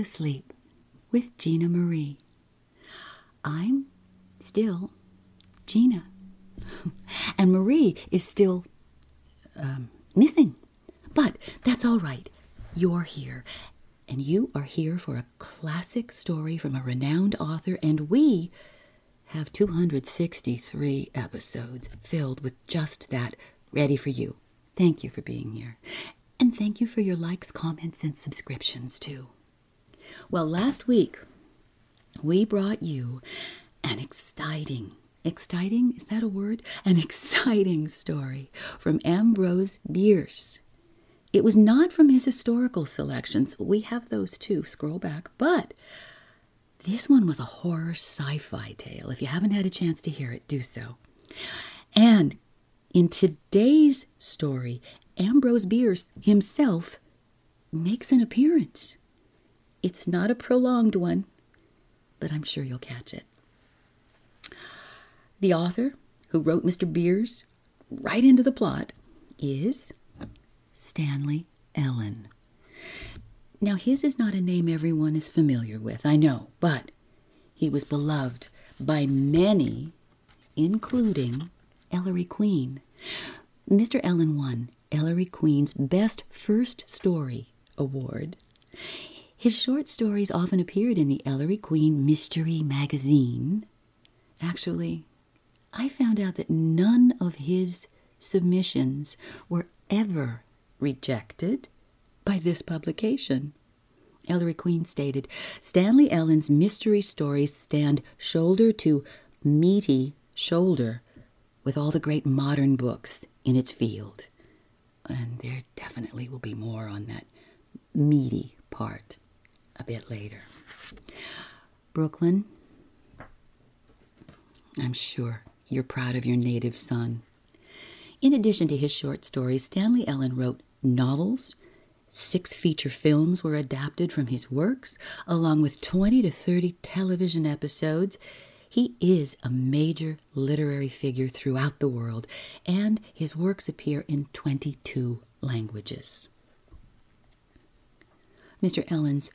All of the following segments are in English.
Fast Asleep with Gina Marie. I'm still Gina, and Marie is still um, missing. But that's all right. You're here, and you are here for a classic story from a renowned author, and we have 263 episodes filled with just that ready for you. Thank you for being here. And thank you for your likes, comments, and subscriptions, too. Well, last week we brought you an exciting, exciting, is that a word? An exciting story from Ambrose Bierce. It was not from his historical selections. We have those too. Scroll back. But this one was a horror sci fi tale. If you haven't had a chance to hear it, do so. And in today's story, Ambrose Bierce himself makes an appearance. It's not a prolonged one, but I'm sure you'll catch it. The author who wrote Mr. Bierce right into the plot is Stanley Ellin. Now, his is not a name everyone is familiar with, I know, but he was beloved by many, including Ellery Queen. Mr. Ellin won Ellery Queen's Best First Story Award. His short stories often appeared in the Ellery Queen Mystery Magazine. Actually, I found out that none of his submissions were ever rejected by this publication. Ellery Queen stated Stanley Ellin's mystery stories stand shoulder to meaty shoulder with all the great modern books in its field. And there definitely will be more on that meaty part a bit later. Brooklyn, I'm sure you're proud of your native son. In addition to his short stories, Stanley Ellin wrote novels. Six feature films were adapted from his works, along with 20 to 30 television episodes. He is a major literary figure throughout the world, and his works appear in 22 languages. Mr. Ellin's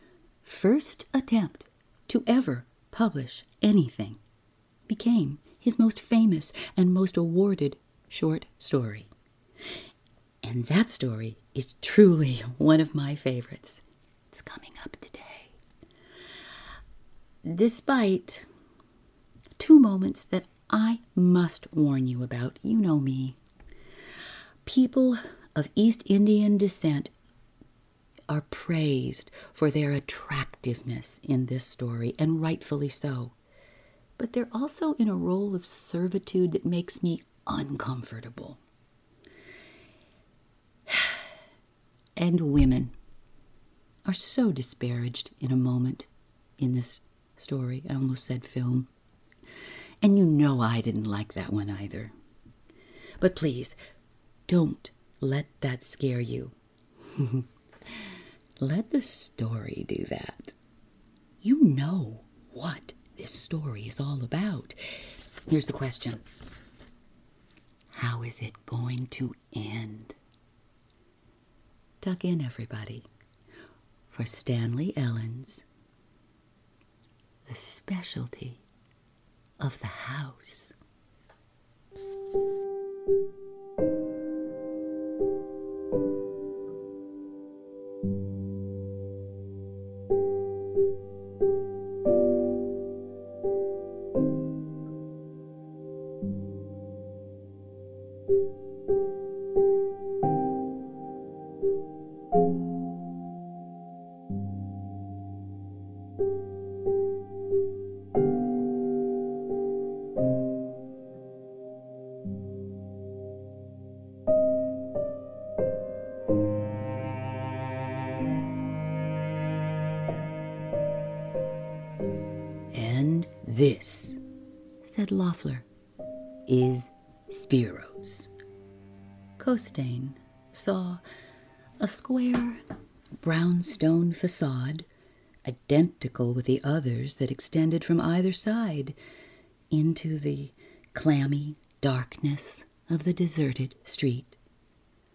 first attempt to ever publish anything became his most famous and most awarded short story. And that story is truly one of my favorites. It's coming up today. Despite two moments that I must warn you about, you know me. People of East Indian descent are praised for their attractiveness in this story, and rightfully so. But they're also in a role of servitude that makes me uncomfortable. and women are so disparaged in a moment in this story. I almost said film. And you know I didn't like that one either. But please, don't let that scare you. let the story do that. You know what this story is all about. Here's the question How is it going to end? Tuck in, everybody, for Stanley Ellin's The Specialty of the House. Is Sbirro's. Costain saw a square brownstone facade, identical with the others that extended from either side into the clammy darkness of the deserted street.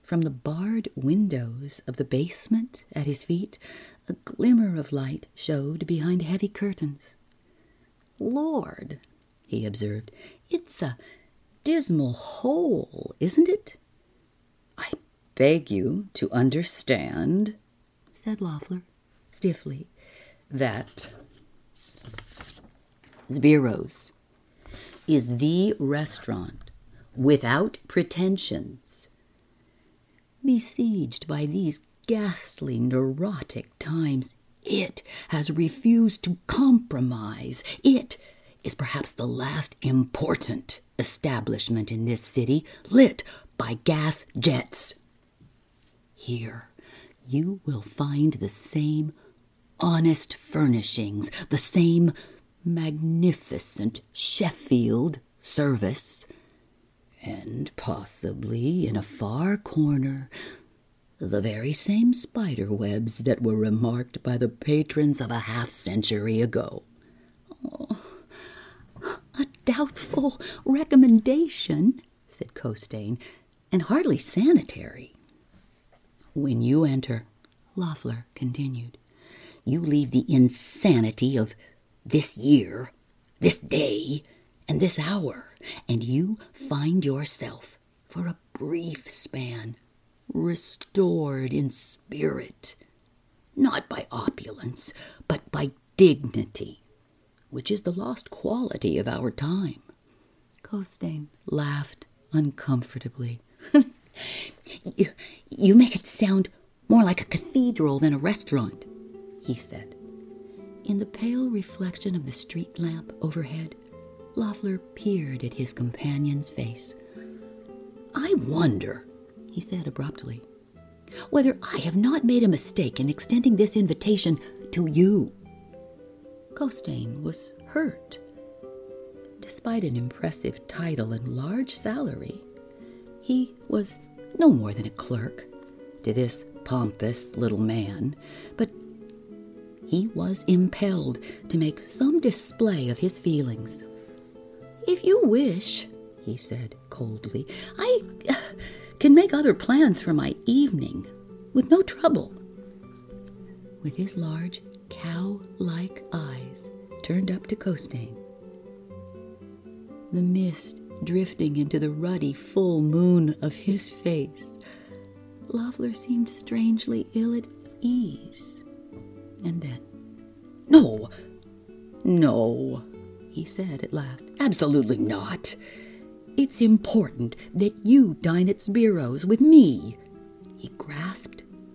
From the barred windows of the basement at his feet, A glimmer of light showed behind heavy curtains. Lord, he observed, it's a dismal hole, isn't it? I beg you to understand, said Loeffler stiffly, that Sbirro's is the restaurant without pretensions. Besieged by these ghastly neurotic times, it has refused to compromise. It is perhaps the last important establishment in this city lit by gas jets. Here you will find the same honest furnishings, the same magnificent Sheffield service, and possibly in a far corner the very same spider webs that were remarked by the patrons of a half century ago. Oh, a doubtful recommendation, said Costain, and hardly sanitary. When you enter, Loeffler continued, you leave the insanity of this year, this day, and this hour, and you find yourself, for a brief span, restored in spirit, not by opulence, but by dignity, which is the lost quality of our time. Costain laughed uncomfortably. you, you make it sound more like a cathedral than a restaurant, he said. In the pale reflection of the street lamp overhead, Loeffler peered at his companion's face. I wonder, he said abruptly, whether I have not made a mistake in extending this invitation to you. Costain was hurt. Despite an impressive title and large salary, he was no more than a clerk to this pompous little man, but he was impelled to make some display of his feelings. If you wish, he said coldly, I uh, can make other plans for my evening with no trouble. With his large, cow like eyes turned up to Costain, the mist drifting into the ruddy full moon of his face, Loeffler seemed strangely ill at ease. And then, No, no, he said at last. Absolutely not. It's important that you dine at Sbirro's with me. He grasped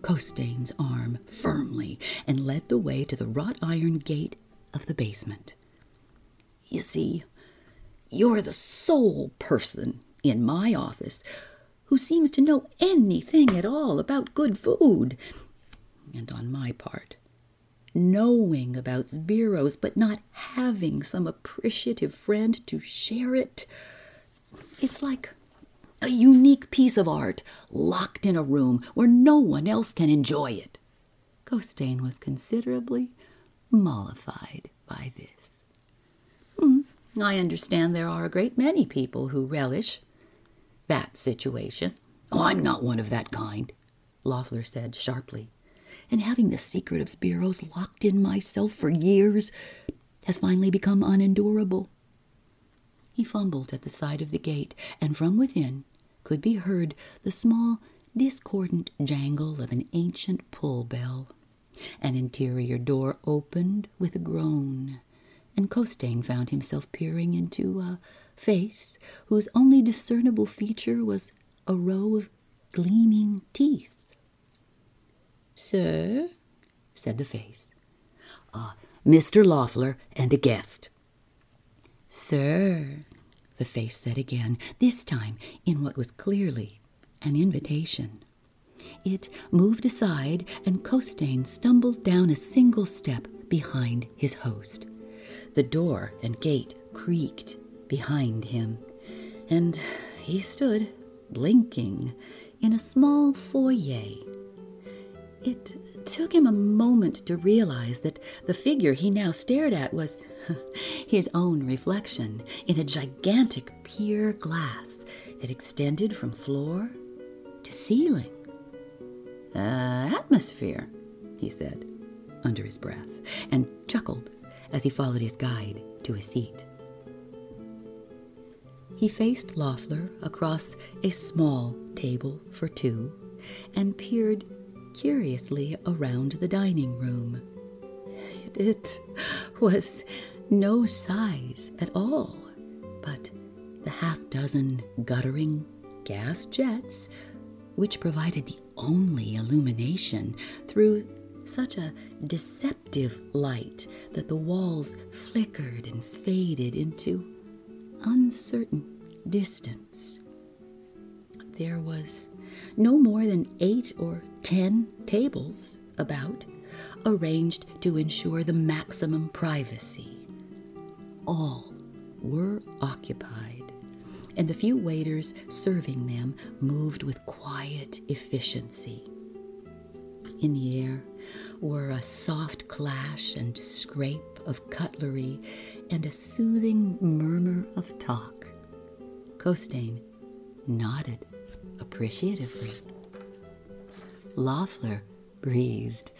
Costain's arm firmly and led the way to the wrought iron gate of the basement. You see, you're the sole person in my office who seems to know anything at all about good food. And on my part, knowing about Sbirro's but not having some appreciative friend to share it, it's like a unique piece of art locked in a room where no one else can enjoy it. Costain was considerably mollified by this. Mm, I understand there are a great many people who relish that situation. Oh, I'm not one of that kind, Loeffler said sharply. And having the secret of Sbirro's locked in myself for years has finally become unendurable. He fumbled at the side of the gate, and from within could be heard the small, discordant jangle of an ancient pull bell. An interior door opened with a groan, and Costain found himself peering into a face whose only discernible feature was a row of gleaming teeth. Sir, said the face, uh, Mr. Loeffler and a guest. Sir, the face said again, this time in what was clearly an invitation. It moved aside, and Costain stumbled down a single step behind his host. The door and gate creaked behind him, and he stood blinking in a small foyer. It took him a moment to realize that the figure he now stared at was his own reflection in a gigantic pier glass that extended from floor to ceiling. Uh, atmosphere, he said. under his breath and chuckled as he followed his guide to a seat. He faced Loeffler across a small table for two and peered curiously around the dining room. It was no size at all, but the half dozen guttering gas jets, which provided the only illumination through such a deceptive light that the walls flickered and faded into uncertain distance. There was no more than eight or ten tables about, arranged to ensure the maximum privacy. All were occupied, and the few waiters serving them moved with quiet efficiency. In the air were a soft clash and scrape of cutlery and a soothing murmur of talk. Costain nodded appreciatively. Loeffler breathed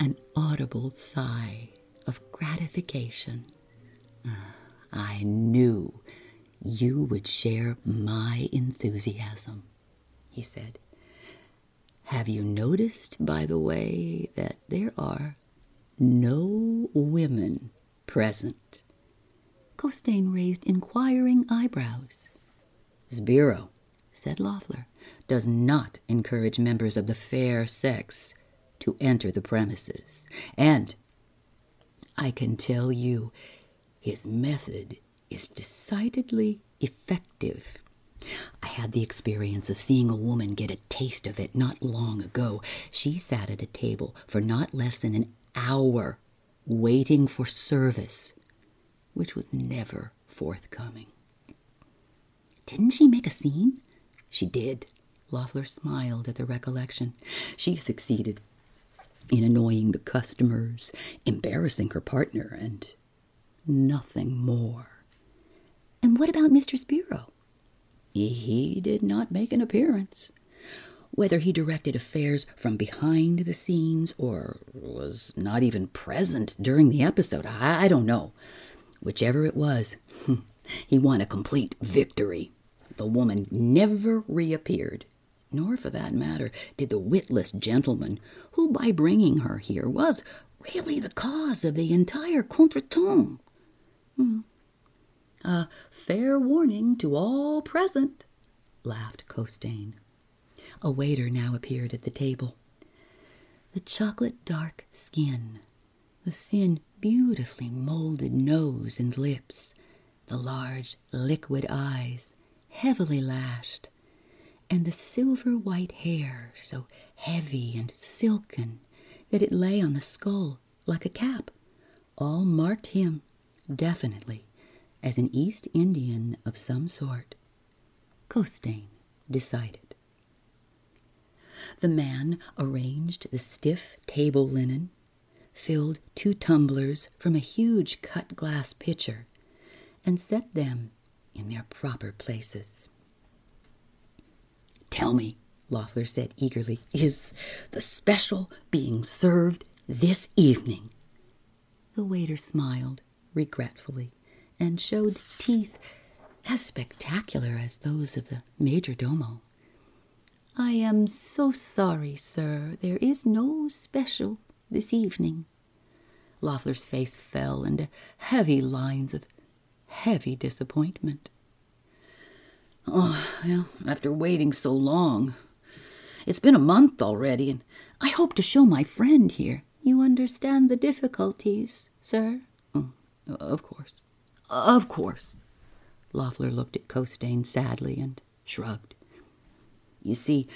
an audible sigh of gratification. Ah, I knew you would share my enthusiasm, he said. Have you noticed, by the way, that there are no women present? Costain raised inquiring eyebrows. Sbirro, said Loeffler, does not encourage members of the fair sex to enter the premises. And I can tell you his method is decidedly effective. I had the experience of seeing a woman get a taste of it not long ago. She sat at a table for not less than an hour waiting for service, which was never forthcoming. Didn't she make a scene? She did. Loeffler smiled at the recollection. She succeeded in annoying the customers, embarrassing her partner, and nothing more. And what about Mr. Sbirro? He did not make an appearance. Whether he directed affairs from behind the scenes or was not even present during the episode, I, I don't know. Whichever it was, he won a complete victory. The woman never reappeared, nor, for that matter, did the witless gentleman who, by bringing her here, was really the cause of the entire contretemps. Hmm. A fair warning to all present, laughed Costain. A waiter now appeared at the table. The chocolate dark skin, the thin, beautifully molded nose and lips, the large, liquid eyes, heavily lashed, and the silver white hair so heavy and silken that it lay on the skull like a cap, all marked him definitely as an East Indian of some sort. Costain decided. The man arranged the stiff table linen, filled two tumblers from a huge cut glass pitcher, and set them in their proper places. Tell me, Loeffler said eagerly, is the special being served this evening? The waiter smiled regretfully and showed teeth as spectacular as those of the major domo. I am so sorry, sir. There is no special this evening. Loeffler's face fell into heavy lines of heavy disappointment. Oh, well, after waiting so long. It's been a month already, and I hope to show my friend here. You understand the difficulties, sir? Oh, of course. Of course. Loeffler looked at Costain sadly and shrugged. You see,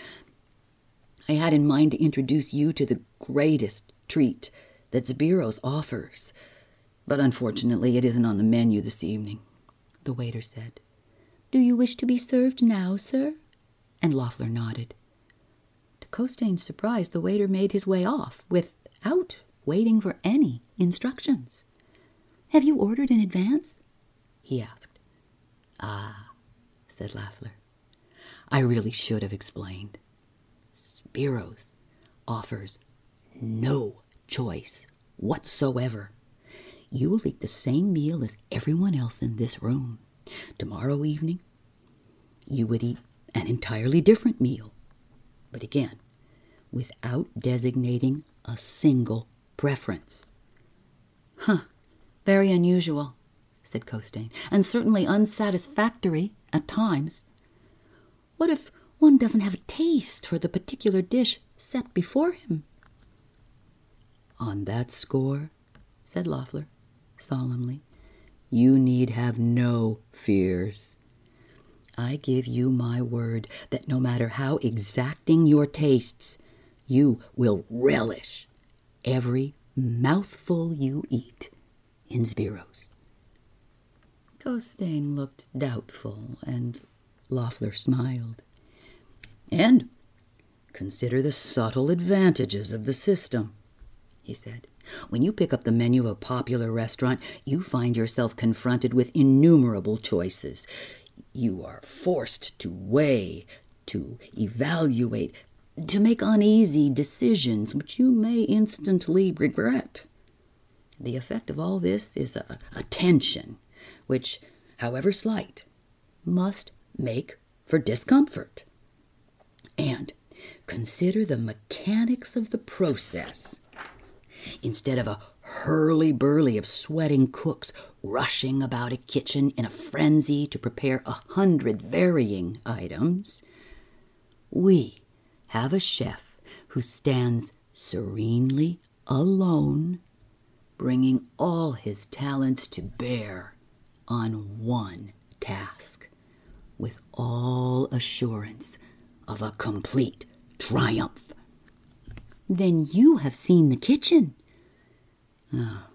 I had in mind to introduce you to the greatest treat that Sbirro's offers, but unfortunately it isn't on the menu this evening, the waiter said. Do you wish to be served now, sir? And Loeffler nodded. To Costain's surprise, the waiter made his way off without waiting for any instructions. Have you ordered in advance? he asked. Ah, said Loeffler. I really should have explained. Sbirro's offers no choice whatsoever. You will eat the same meal as everyone else in this room. Tomorrow evening, you would eat an entirely different meal. But again, without designating a single preference. Huh, very unusual, said Costain, and certainly unsatisfactory at times. What if one doesn't have a taste for the particular dish set before him? On that score, said Loeffler solemnly, you need have no fears. I give you my word that no matter how exacting your tastes, you will relish every mouthful you eat in Sbirro's. Costain looked doubtful, and Loeffler smiled. And consider the subtle advantages of the system, he said. When you pick up the menu of a popular restaurant, you find yourself confronted with innumerable choices. You are forced to weigh, to evaluate, to make uneasy decisions which you may instantly regret. The effect of all this is a, a tension, which, however slight, must make for discomfort. And consider the mechanics of the process. Instead of a hurly burly of sweating cooks rushing about a kitchen in a frenzy to prepare a hundred varying items, we have a chef who stands serenely alone, bringing all his talents to bear on one task with all assurance of a complete triumph. Then you have seen the kitchen. Oh,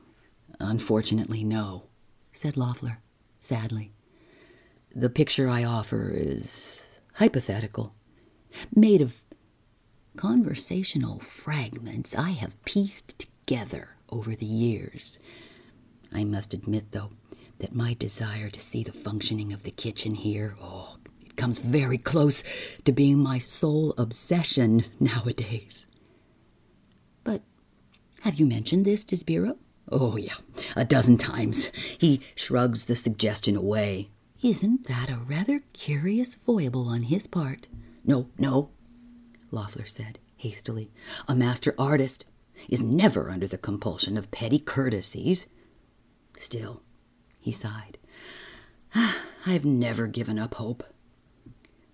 unfortunately, no, said Loeffler, sadly. The picture I offer is hypothetical, made of conversational fragments I have pieced together over the years. I must admit, though, that my desire to see the functioning of the kitchen here, oh, it comes very close to being my sole obsession nowadays. Have you mentioned this to Sbirro? Oh, yeah, a dozen times. He shrugs the suggestion away. Isn't that a rather curious foible on his part? No, no, Loeffler said hastily. A master artist is never under the compulsion of petty courtesies. Still, he sighed, I've never given up hope.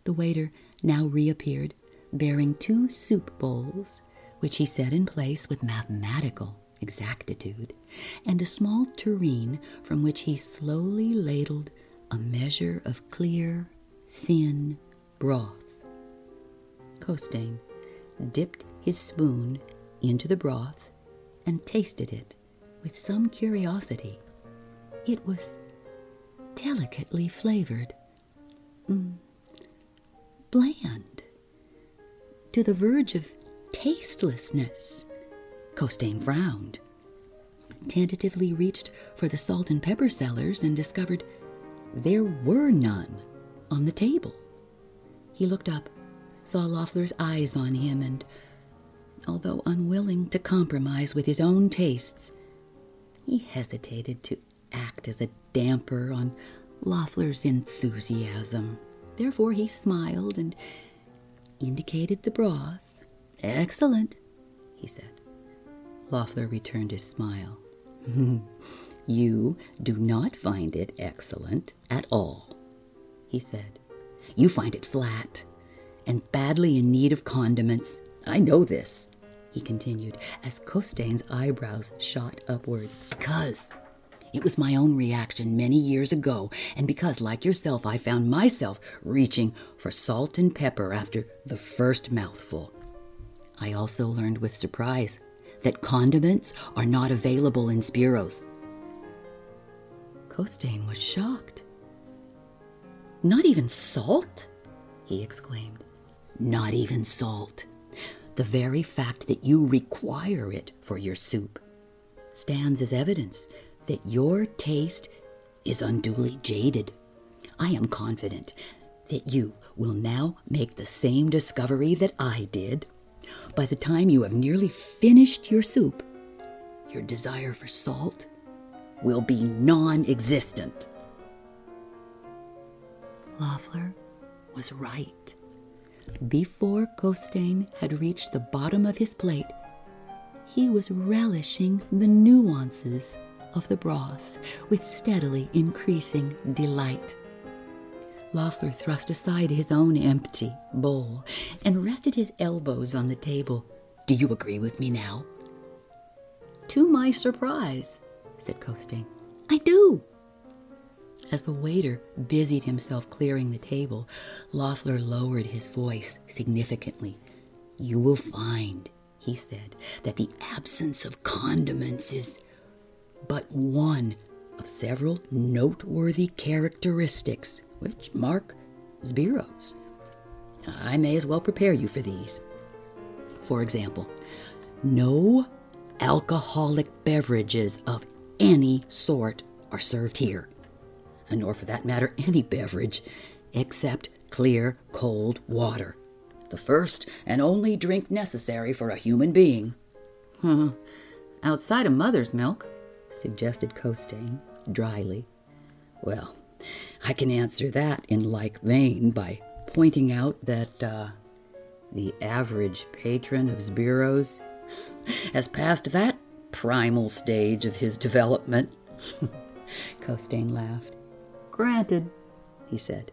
The waiter now reappeared, bearing two soup bowls, which he set in place with mathematical exactitude, and a small tureen from which he slowly ladled a measure of clear, thin broth. Costain dipped his spoon into the broth and tasted it with some curiosity. It was delicately flavored, mm, bland, to the verge of tastelessness. Costain frowned, tentatively reached for the salt and pepper cellars, and discovered there were none on the table. He looked up saw Loeffler's eyes on him, and although unwilling to compromise with his own tastes, he hesitated to act as a damper on Loeffler's enthusiasm. Therefore, he smiled and indicated the broth. Excellent, he said. Loeffler returned his smile. you do not find it excellent at all, he said. You find it flat and badly in need of condiments. I know this, he continued, as Costain's eyebrows shot upward. Because it was my own reaction many years ago, and because, like yourself, I found myself reaching for salt and pepper after the first mouthful. I also learned with surprise that condiments are not available in Sbirro's. Costain was shocked. Not even salt? he exclaimed not even salt. The very fact that you require it for your soup stands as evidence that your taste is unduly jaded. I am confident that you will now make the same discovery that I did. By the time you have nearly finished your soup, your desire for salt will be non existent. Loeffler was right. Before Costain had reached the bottom of his plate, he was relishing the nuances of the broth with steadily increasing delight. Loeffler thrust aside his own empty bowl and rested his elbows on the table. Do you agree with me now? To my surprise, said Costain. I do. As the waiter busied himself clearing the table, Loeffler lowered his voice significantly. You will find, he said, that the absence of condiments is but one of several noteworthy characteristics which mark Sbirro's. I may as well prepare you for these. For example, no alcoholic beverages of any sort are served here, nor for that matter any beverage except clear, cold water, the first and only drink necessary for a human being. Outside of mother's milk, suggested Costain dryly. Well, I can answer that in like vein by pointing out that uh, the average patron of Sbirro's has passed that primal stage of his development. Costain laughed. Granted, he said.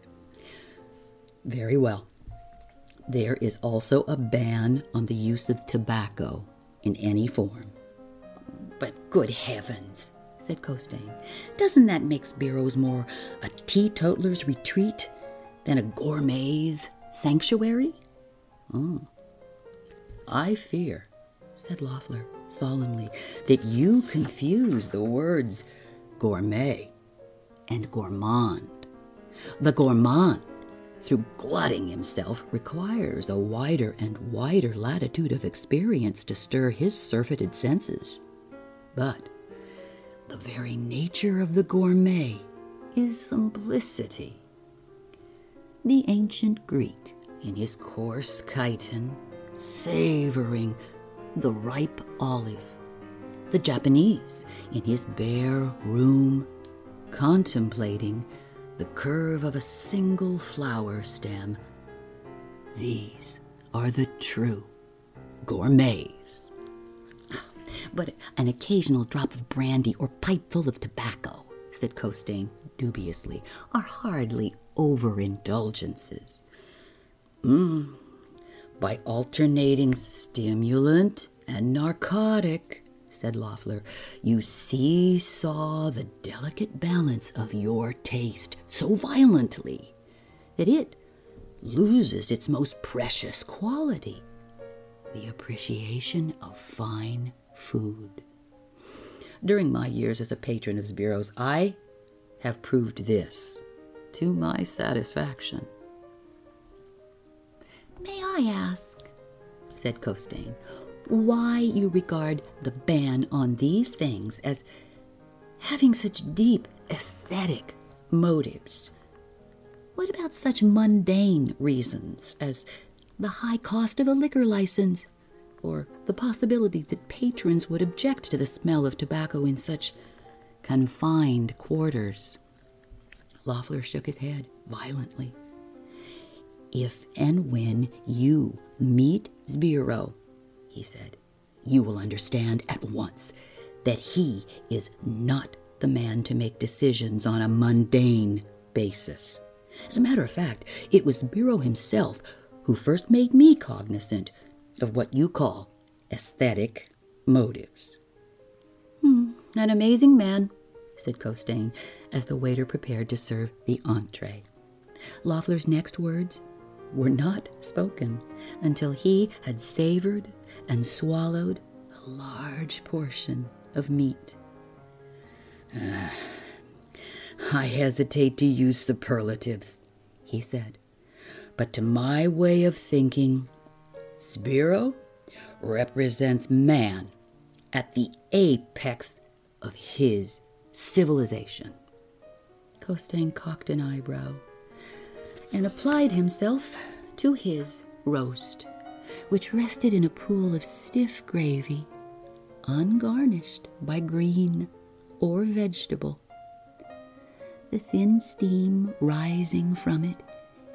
Very well. There is also a ban on the use of tobacco in any form. But good heavens, said Costain, doesn't that make Sbirro's more a teetotaler's retreat than a gourmet's sanctuary? Oh. I fear, said Loeffler solemnly, that you confuse the words gourmet and gourmand. The gourmand, through glutting himself, requires a wider and wider latitude of experience to stir his surfeited senses. But the very nature of the gourmet is simplicity. The ancient Greek, in his coarse chiton, savoring the ripe olive. The Japanese, in his bare room, contemplating the curve of a single flower stem. These are the true gourmets. But an occasional drop of brandy or pipeful of tobacco, said Costain dubiously, are hardly overindulgences. Mm, by alternating stimulant and narcotic, said Loeffler, you seesaw the delicate balance of your taste so violently that it loses its most precious quality the appreciation of fine food. During my years as a patron of Sbirro's, I have proved this to my satisfaction. May I ask, said Costain, why you regard the ban on these things as having such deep aesthetic motives? What about such mundane reasons as the high cost of a liquor license, or the possibility that patrons would object to the smell of tobacco in such confined quarters? Loeffler shook his head violently. If and when you meet Sbirro, he said, you will understand at once that he is not the man to make decisions on a mundane basis. As a matter of fact, it was Sbirro himself who first made me cognizant of what you call aesthetic motives. Hmm, an amazing man, said Costain as the waiter prepared to serve the entree. Loeffler's next words were not spoken until he had savored and swallowed a large portion of meat. Uh, I hesitate to use superlatives, he said, but to my way of thinking, Sbirro represents man at the apex of his civilization. Costain cocked an eyebrow and applied himself to his roast, which rested in a pool of stiff gravy ungarnished by green or vegetable. The thin steam rising from it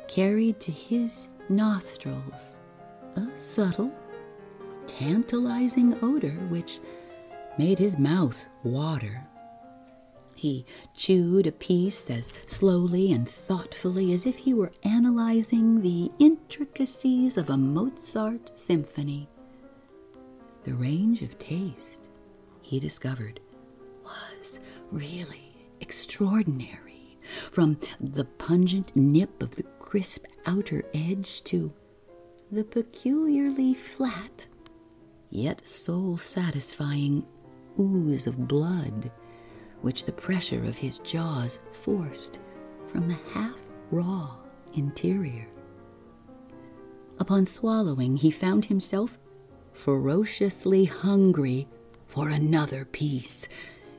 carried to his nostrils a subtle, tantalizing odor which made his mouth water. He chewed a piece as slowly and thoughtfully as if he were analyzing the intricacies of a Mozart symphony. The range of taste, he discovered, was really extraordinary. From the pungent nip of the crisp outer edge to the peculiarly flat, yet soul satisfying ooze of blood which the pressure of his jaws forced from the half raw interior. Upon swallowing, he found himself ferociously hungry for another piece,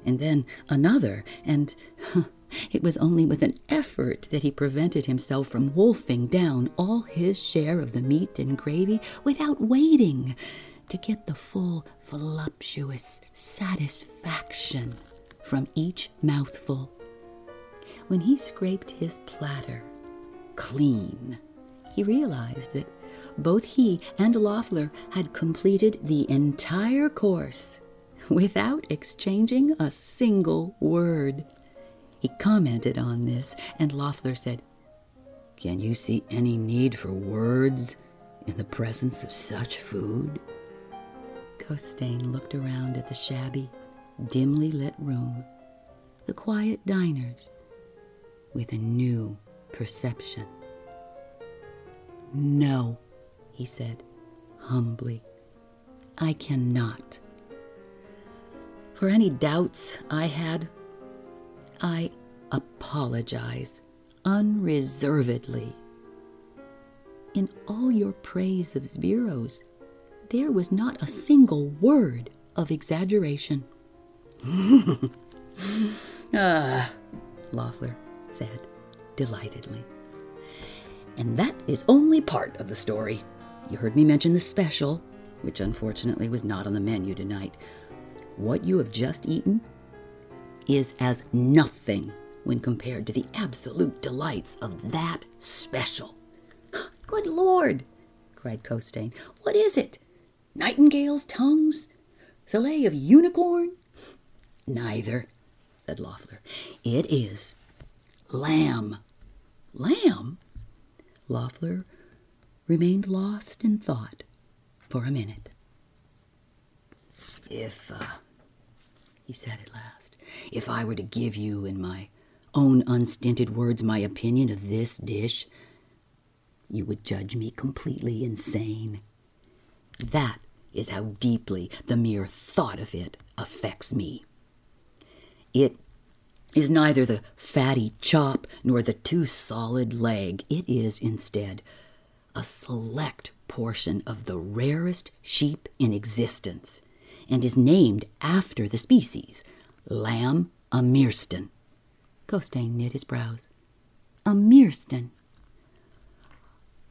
and then another, and it was only with an effort that he prevented himself from wolfing down all his share of the meat and gravy without waiting to get the full voluptuous satisfaction from each mouthful. When he scraped his platter clean, he realized that both he and Loeffler had completed the entire course without exchanging a single word. He commented on this, and Loeffler said, Can you see any need for words in the presence of such food? Costain looked around at the shabby, dimly lit room, the quiet diners, with a new perception. No, he said humbly, I cannot. For any doubts I had, I apologize unreservedly. In all your praise of Sbirro's, there was not a single word of exaggeration. ah, Loeffler said delightedly. And that is only part of the story. You heard me mention the special, which unfortunately was not on the menu tonight. What you have just eaten is as nothing when compared to the absolute delights of that special. Good Lord! cried Costain. What is it? Nightingale's tongues? Fillet of unicorn? Neither, said Loeffler. It is lamb. Lamb? Loeffler remained lost in thought for a minute. If, uh, he said at last, if I were to give you, in my own unstinted words, my opinion of this dish, you would judge me completely insane. That is how deeply the mere thought of it affects me. It is neither the fatty chop nor the too solid leg. It is instead a select portion of the rarest sheep in existence and is named after the species, Lamb a Amirstan. Costain knit his brows. A Amirstan.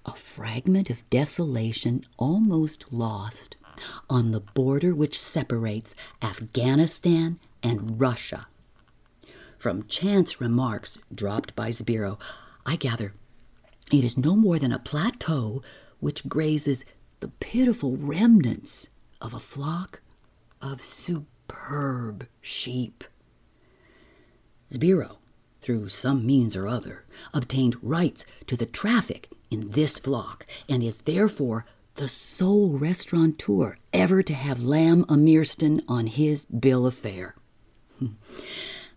A fragment of desolation almost lost on the border which separates Afghanistan and Russia. From chance remarks dropped by Sbirro, I gather it is no more than a plateau which grazes the pitiful remnants of a flock of superb sheep. Sbirro, through some means or other, obtained rights to the traffic in this flock and is therefore the sole restaurateur ever to have lamb Amirstan on his bill of fare. Hmm.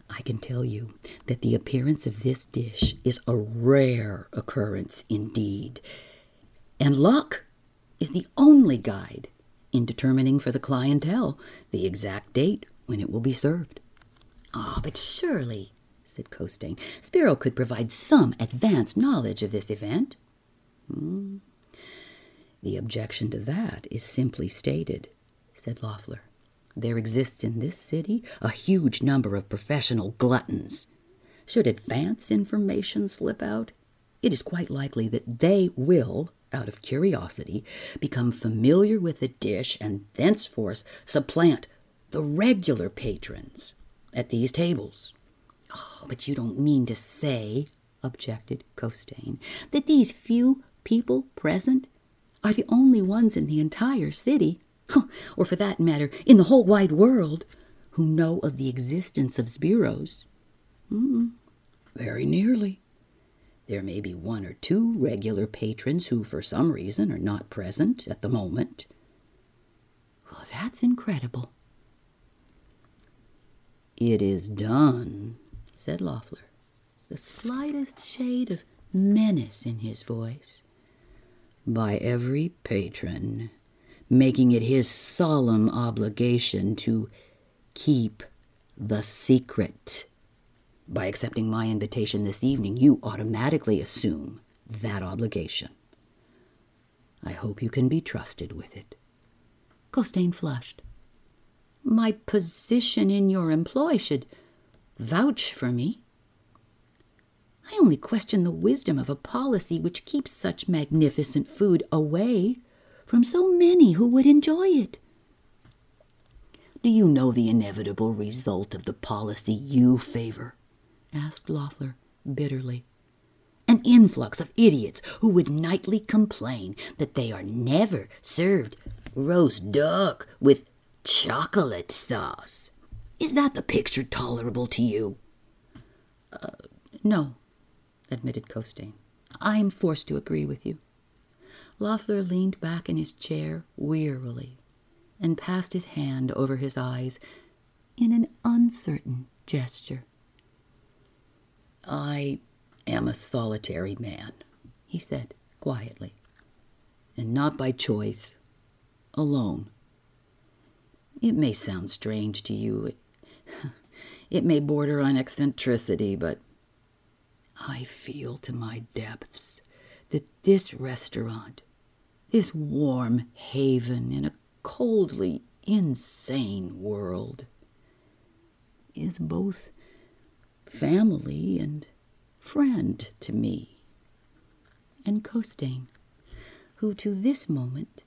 I can tell you that the appearance of this dish is a rare occurrence indeed, and luck is the only guide in determining for the clientele the exact date when it will be served. Ah, but surely, said Costain, Sbirro could provide some advance knowledge of this event. Hmm. The objection to that is simply stated, said Loeffler. There exists in this city a huge number of professional gluttons. Should advance information slip out, it is quite likely that they will, out of curiosity, become familiar with the dish and thenceforth supplant the regular patrons at these tables. Oh, but you don't mean to say, objected Costain, that these few people present are the only ones in the entire city, or for that matter, in the whole wide world, who know of the existence of Sbirro's. Mm, very nearly. There may be one or two regular patrons who, for some reason, are not present at the moment. Well, that's incredible. It is done, said Loeffler, the slightest shade of menace in his voice, by every patron, making it his solemn obligation to keep the secret. By accepting my invitation this evening, you automatically assume that obligation. I hope you can be trusted with it. Costain flushed. My position in your employ should vouch for me. I only question the wisdom of a policy which keeps such magnificent food away from so many who would enjoy it. Do you know the inevitable result of the policy you favor? Asked Loeffler bitterly. An influx of idiots who would nightly complain that they are never served roast duck with chocolate sauce. Is that the picture tolerable to you? Uh, no, admitted Costain. I am forced to agree with you. Loeffler leaned back in his chair wearily and passed his hand over his eyes in an uncertain gesture. I am a solitary man, he said quietly, and not by choice, alone. It may sound strange to you. It, it may border on eccentricity, but I feel to my depths that this restaurant, this warm haven in a coldly insane world, is both family and friend to me. And Costain, who to this moment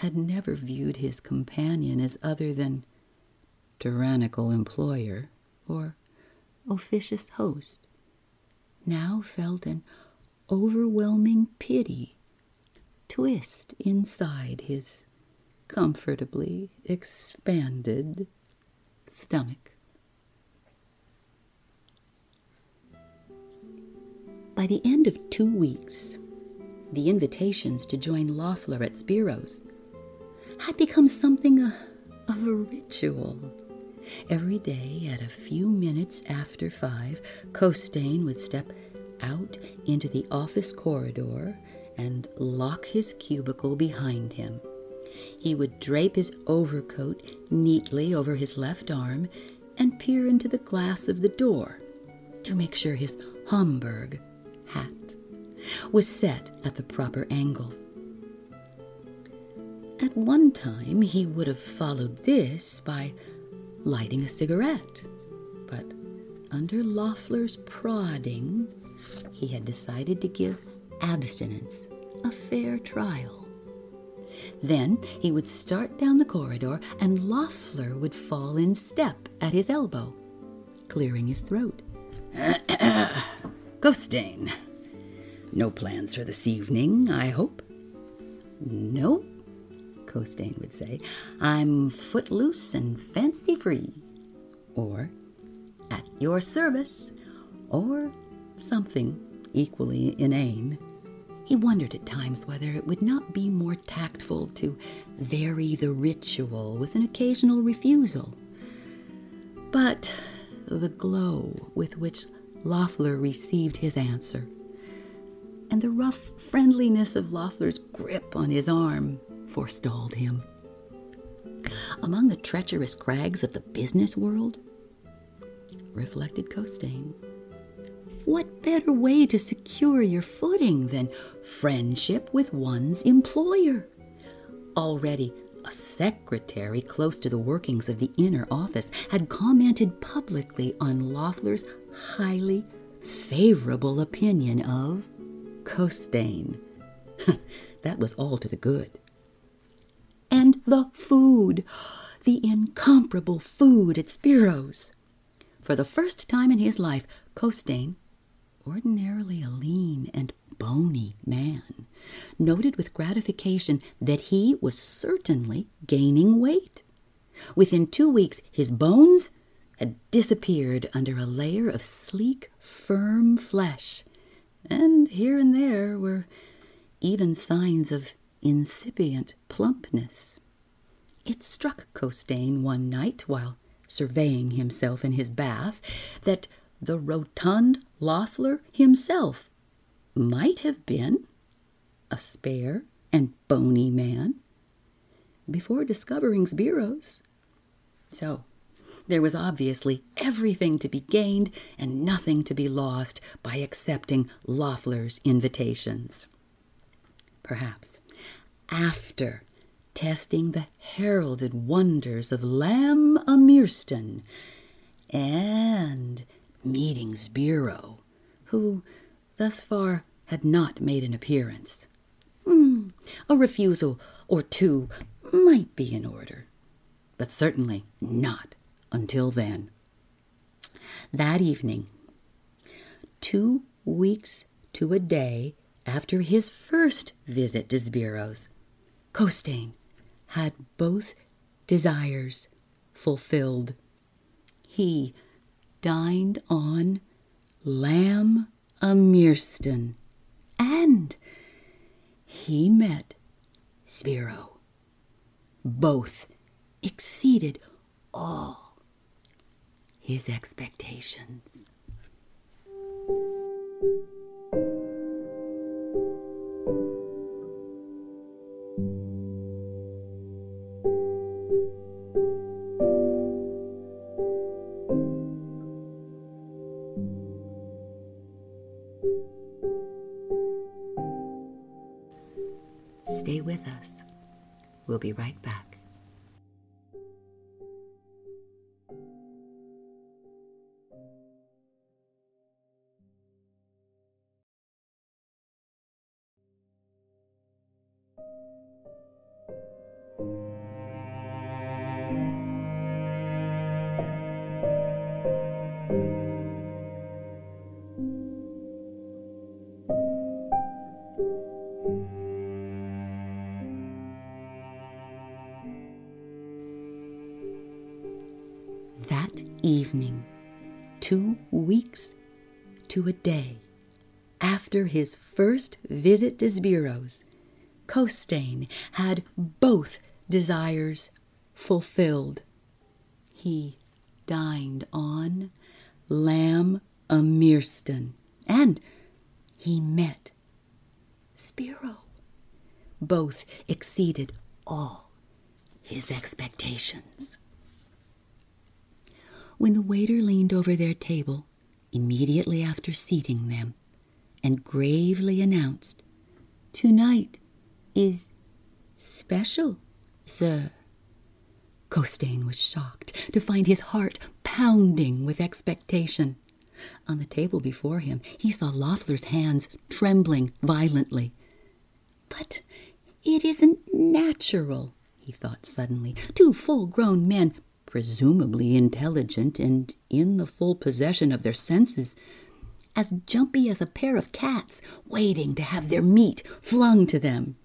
had never viewed his companion as other than tyrannical employer or officious host, now felt an overwhelming pity twist inside his comfortably expanded stomach. By the end of two weeks, the invitations to join Loeffler at Sbirro's had become something uh, of a ritual. Every day at a few minutes after five, Costain would step out into the office corridor and lock his cubicle behind him. He would drape his overcoat neatly over his left arm and peer into the glass of the door to make sure his Homburg was set at the proper angle. At one time, he would have followed this by lighting a cigarette, but under Loeffler's prodding, he had decided to give abstinence a fair trial. Then he would start down the corridor, and Loeffler would fall in step at his elbow, clearing his throat. Costain, no plans for this evening, I hope? Nope, Costain would say, I'm footloose and fancy free. Or, at your service. Or something equally inane. He wondered at times whether it would not be more tactful to vary the ritual with an occasional refusal. But the glow with which Loeffler received his answer, and the rough friendliness of Loeffler's grip on his arm, forestalled him. Among the treacherous crags of the business world, reflected Costain, what better way to secure your footing than friendship with one's employer? Already, a secretary close to the workings of the inner office had commented publicly on Loeffler's highly favorable opinion of Costain. that was all to the good and the food. the incomparable food at Sbirro's. For the first time in his life, Costain, ordinarily a lean and bony man, noted with gratification that he was certainly gaining weight. Within two weeks, his bones had disappeared under a layer of sleek, firm flesh, and here and there were even signs of incipient plumpness. It struck Costain one night while surveying himself in his bath that the rotund Loeffler himself might have been a spare and bony man before discovering Sbirro's. So there was obviously everything to be gained and nothing to be lost by accepting Loeffler's invitations. Perhaps after testing the heralded wonders of Lamb Amirstan and meeting Sbirro, who thus far had not made an appearance. Mm, a refusal or two might be in order, but certainly not until then. That evening, two weeks to a day after his first visit to Sbirro's, Costain had both desires fulfilled. He dined on lamb a and he met Sbirro. Both exceeded all his expectations. Stay with us. We'll be right back. His first visit to Sbirro's, Costain had both desires fulfilled. He dined on lamb Amirstan, and he met Sbirro. Both exceeded all his expectations. When the waiter leaned over their table immediately after seating them and gravely announced, Tonight is special, sir. Costain was shocked to find his heart pounding with expectation. On the table before him, he saw Loeffler's hands trembling violently. But it isn't natural, he thought suddenly. Two full grown men, presumably intelligent and in the full possession of their senses, as jumpy as a pair of cats waiting to have their meat flung to them.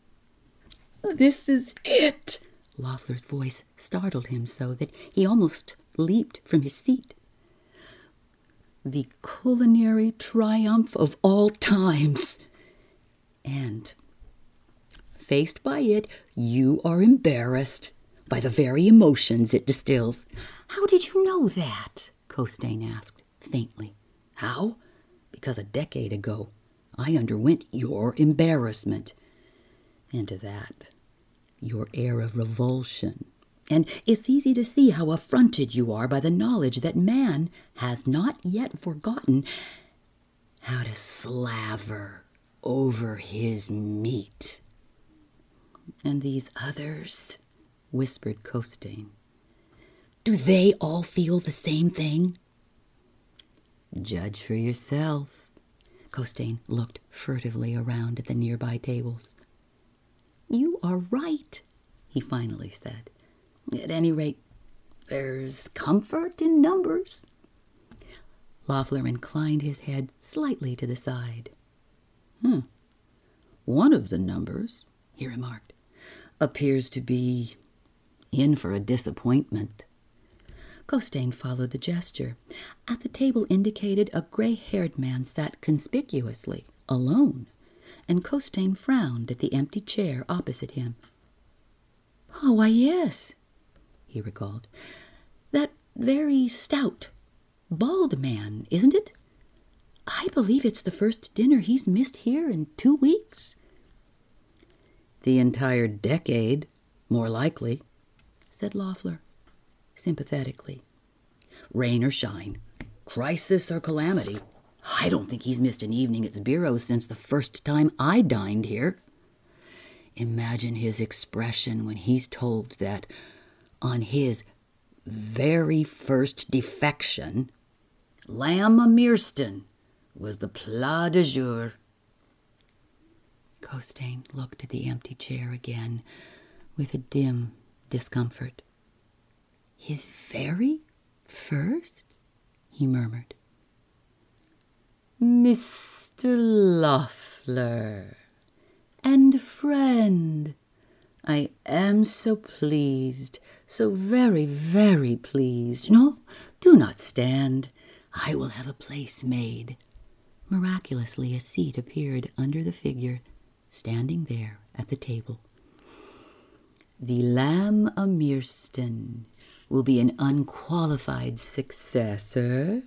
This is it! Loeffler's voice startled him so that he almost leaped from his seat. The culinary triumph of all times. And, faced by it, you are embarrassed by the very emotions it distills. How did you know that? Costain asked faintly. How? Because a decade ago I underwent your embarrassment. And to that, your air of revulsion. And it's easy to see how affronted you are by the knowledge that man has not yet forgotten how to slaver over his meat. And these others, whispered Costain, do they all feel the same thing? Judge for yourself. Costain looked furtively around at the nearby tables. You are right, he finally said. At any rate, There's comfort in numbers. Loeffler inclined his head slightly to the side. Hmm. One of the numbers, he remarked, appears to be in for a disappointment. Costain followed the gesture. At the table indicated a gray haired man sat conspicuously, alone, and Costain frowned at the empty chair opposite him. Oh, why, yes, he recalled. That very stout, bald man, isn't it? I believe it's the first dinner he's missed here in two weeks. The entire decade, more likely, said Loeffler sympathetically. Rain or shine, crisis or calamity, I don't think he's missed an evening at Sbirro since the first time I dined here. Imagine his expression when he's told that on his very first defection, Lamb o' was the plat de jour. Costain looked at the empty chair again with a dim discomfort. His very first? he murmured. Mr. Loeffler and friend, I am so pleased, so very, very pleased. No, do not stand. I will have a place made. Miraculously, a seat appeared under the figure standing there at the table. The Lamb o' will be an unqualified successor.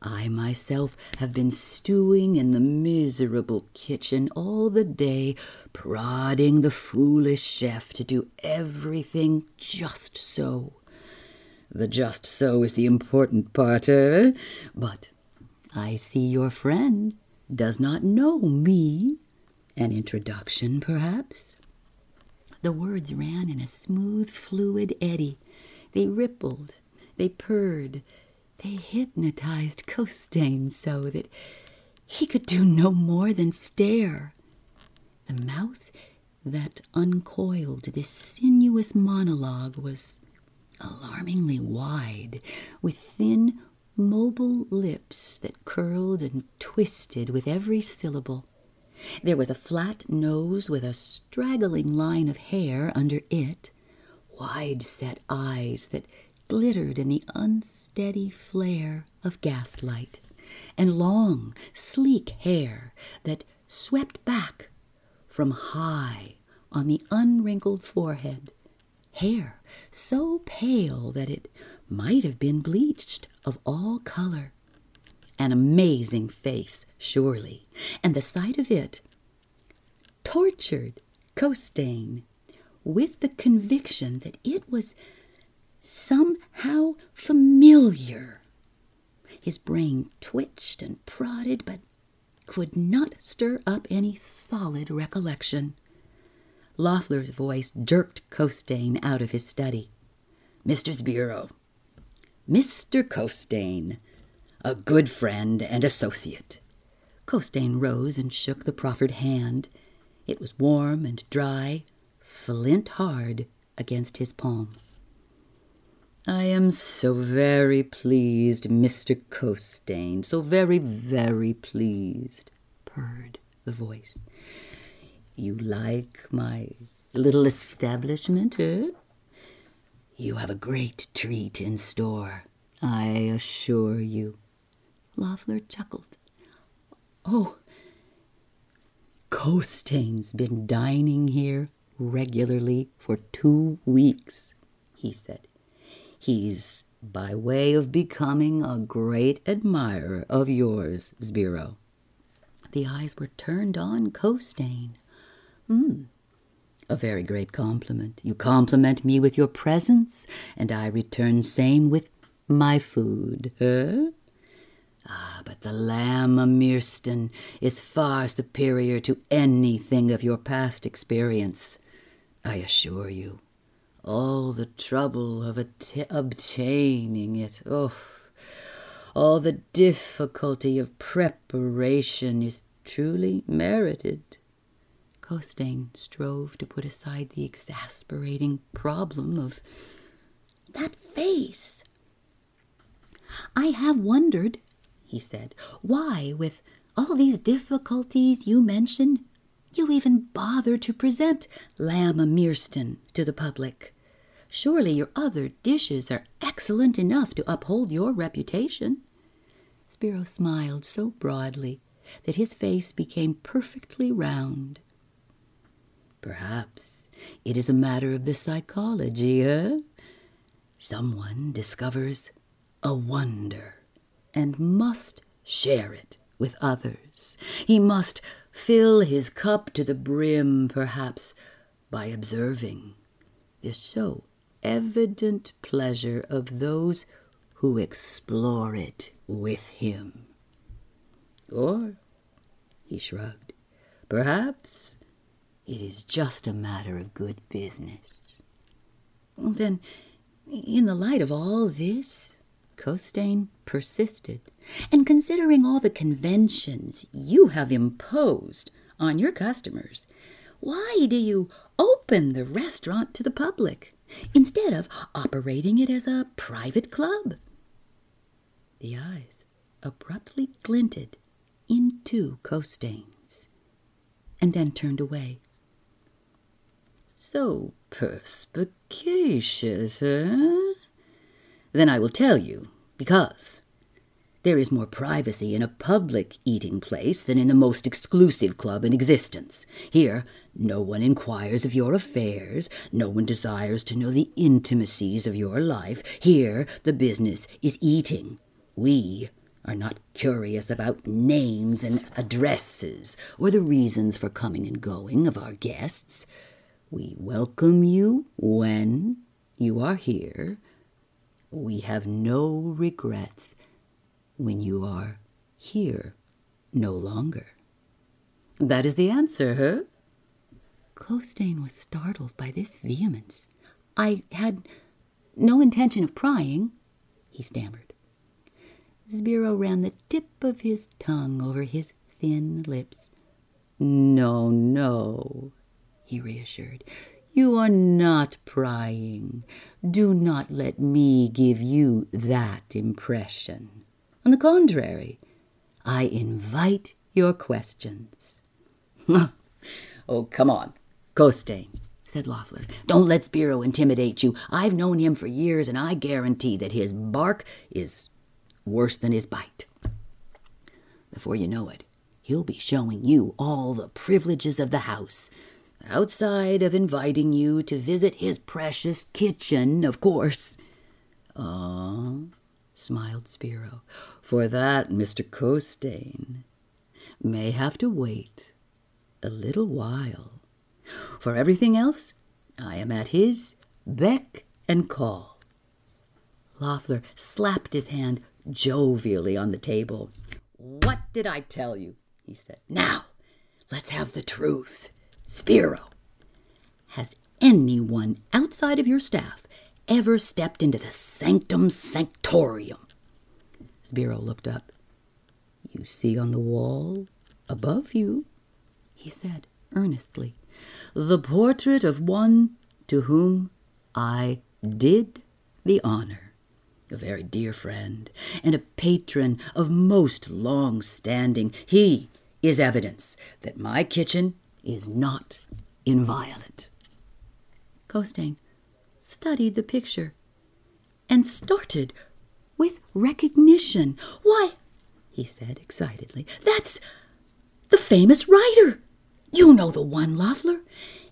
I myself have been stewing in the miserable kitchen all the day, prodding the foolish chef to do everything just so. The just so is the important part, eh? But I see your friend does not know me. An introduction, perhaps? The words ran in a smooth, fluid eddy. They rippled, they purred, they hypnotized Costain so that he could do no more than stare. The mouth that uncoiled this sinuous monologue was alarmingly wide, with thin, mobile lips that curled and twisted with every syllable. There was a flat nose with a straggling line of hair under it, wide set eyes that glittered in the unsteady flare of gaslight, and long, sleek hair that swept back from high on the unwrinkled forehead, hair so pale that it might have been bleached of all color. An amazing face, surely, and the sight of it tortured Costain with the conviction that it was somehow familiar. His brain twitched and prodded, but could not stir up any solid recollection. Loeffler's voice jerked Costain out of his study. Mr. Sbirro, Mr. Costain, a good friend and associate. Costain rose and shook the proffered hand. It was warm and dry, flint hard against his palm. I am so very pleased, Mr. Costain, so very, very pleased, purred the voice. You like my little establishment, eh? You have a great treat in store, I assure you. Loeffler chuckled. Oh, Costain's been dining here regularly for two weeks, he said. He's by way of becoming a great admirer of yours, Sbirro. The eyes were turned on Costain. Hmm. A very great compliment. You compliment me with your presence, and I return same with my food, eh? Ah, but the Lamb o' is far superior to anything of your past experience. I assure you, all the trouble of att- obtaining it, oh, all the difficulty of preparation is truly merited. Costain strove to put aside the exasperating problem of that face. I have wondered, he said, why, with all these difficulties you mention, you even bother to present lamb Amirstan to the public. Surely your other dishes are excellent enough to uphold your reputation. Sbirro smiled so broadly that his face became perfectly round. Perhaps it is a matter of the psychology, eh? Someone discovers a wonder and must share it with others. He must fill his cup to the brim, perhaps, by observing the so evident pleasure of those who explore it with him. Or, he shrugged, perhaps it is just a matter of good business. Then, in the light of all this, Costain persisted, and considering all the conventions you have imposed on your customers, why do you open the restaurant to the public instead of operating it as a private club? The eyes abruptly glinted into Costain's and then turned away. So perspicacious, eh? Then I will tell you, because there is more privacy in a public eating place than in the most exclusive club in existence. Here, no one inquires of your affairs, no one desires to know the intimacies of your life. Here, the business is eating. We are not curious about names and addresses or the reasons for coming and going of our guests. We welcome you when you are here. We have no regrets when you are here no longer. That is the answer, huh? Costain was startled by this vehemence. I had no intention of prying, he stammered. Sbirro ran the tip of his tongue over his thin lips. No, no, he reassured. You are not prying. Do not let me give you that impression. On the contrary, I invite your questions. oh, come on, Costain, said Loeffler. Don't let Sbirro intimidate you. I've known him for years, and I guarantee that his bark is worse than his bite. Before you know it, he'll be showing you all the privileges of the house outside of inviting you to visit his precious kitchen, of course. Ah, smiled Sbirro, for that Mr. Costain may have to wait a little while. For everything else, I am at his beck and call. Loeffler slapped his hand jovially on the table. What did I tell you? he said. Now, let's have the truth. Sbirro, has anyone outside of your staff ever stepped into the sanctum sanctorum? Sbirro looked up. You see on the wall above you, he said earnestly, the portrait of one to whom I did the honor. A very dear friend and a patron of most long standing. He is evidence that my kitchen is not inviolate. Costain studied the picture and started with recognition. Why, he said excitedly, that's the famous writer. You know the one, Loeffler.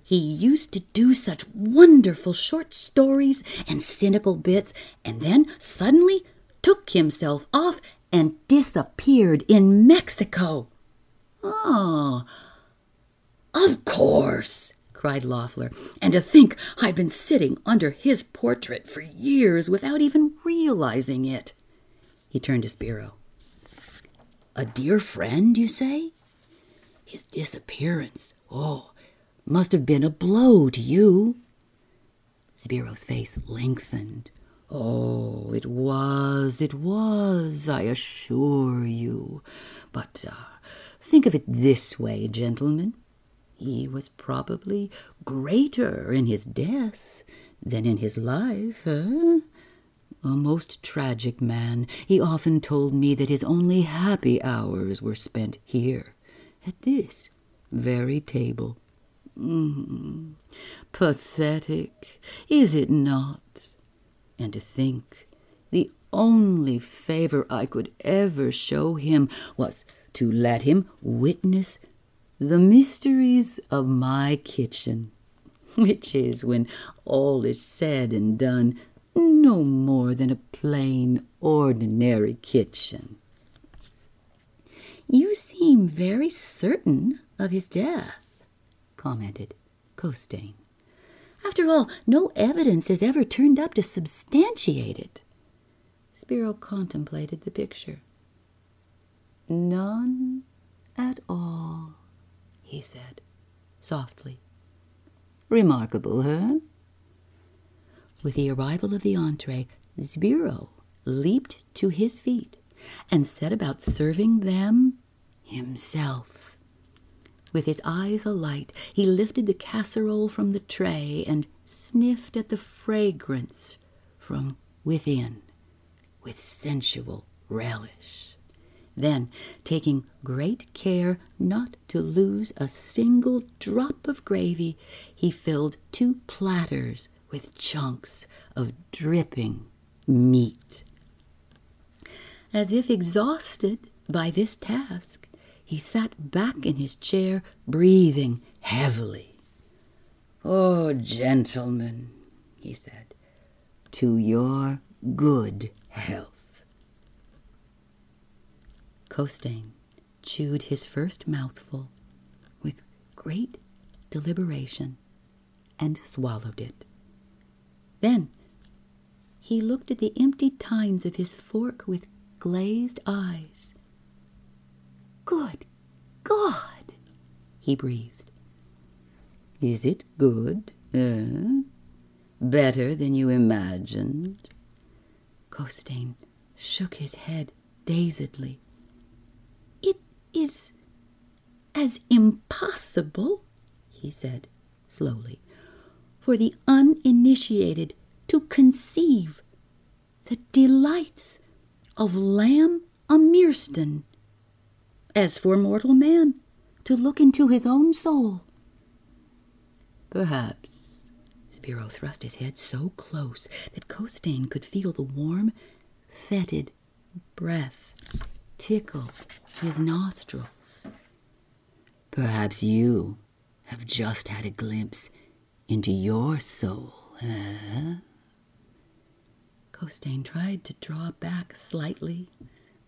He used to do such wonderful short stories and cynical bits, and then suddenly took himself off and disappeared in Mexico. Oh, of course, cried Loeffler. And to think I've been sitting under his portrait for years without even realizing it. He turned to Sbirro. A dear friend, you say? His disappearance, oh, must have been a blow to you. Sbirro's face lengthened. Oh, it was, it was, I assure you. But uh, think of it this way, gentlemen. He was probably greater in his death than in his life, eh? A most tragic man, he often told me that his only happy hours were spent here, at this very table. Mm, pathetic, is it not? And to think the only favor I could ever show him was to let him witness the mysteries of my kitchen, which is, when all is said and done, no more than a plain, ordinary kitchen. You seem very certain of his death, commented Costain. After all, no evidence has ever turned up to substantiate it. Sbirro contemplated the picture. None at all, he said, softly. Remarkable, huh? With the arrival of the entree, Sbirro leaped to his feet and set about serving them himself. With his eyes alight, he lifted the casserole from the tray and sniffed at the fragrance from within with sensual relish. Then, taking great care not to lose a single drop of gravy, he filled two platters with chunks of dripping meat. As if exhausted by this task, he sat back in his chair, breathing heavily. Oh, gentlemen, he said, to your good health. Costain chewed his first mouthful with great deliberation and swallowed it. Then he looked at the empty tines of his fork with glazed eyes. Good God, he breathed. Is it good, eh? Better than you imagined? Costain shook his head dazedly. Is as impossible, he said slowly, for the uninitiated to conceive the delights of lamb Amirstan, as for mortal man to look into his own soul. Perhaps Sbirro thrust his head so close that Costain could feel the warm, fetid breath tickle his nostrils. Perhaps you have just had a glimpse into your soul, eh? Costain tried to draw back slightly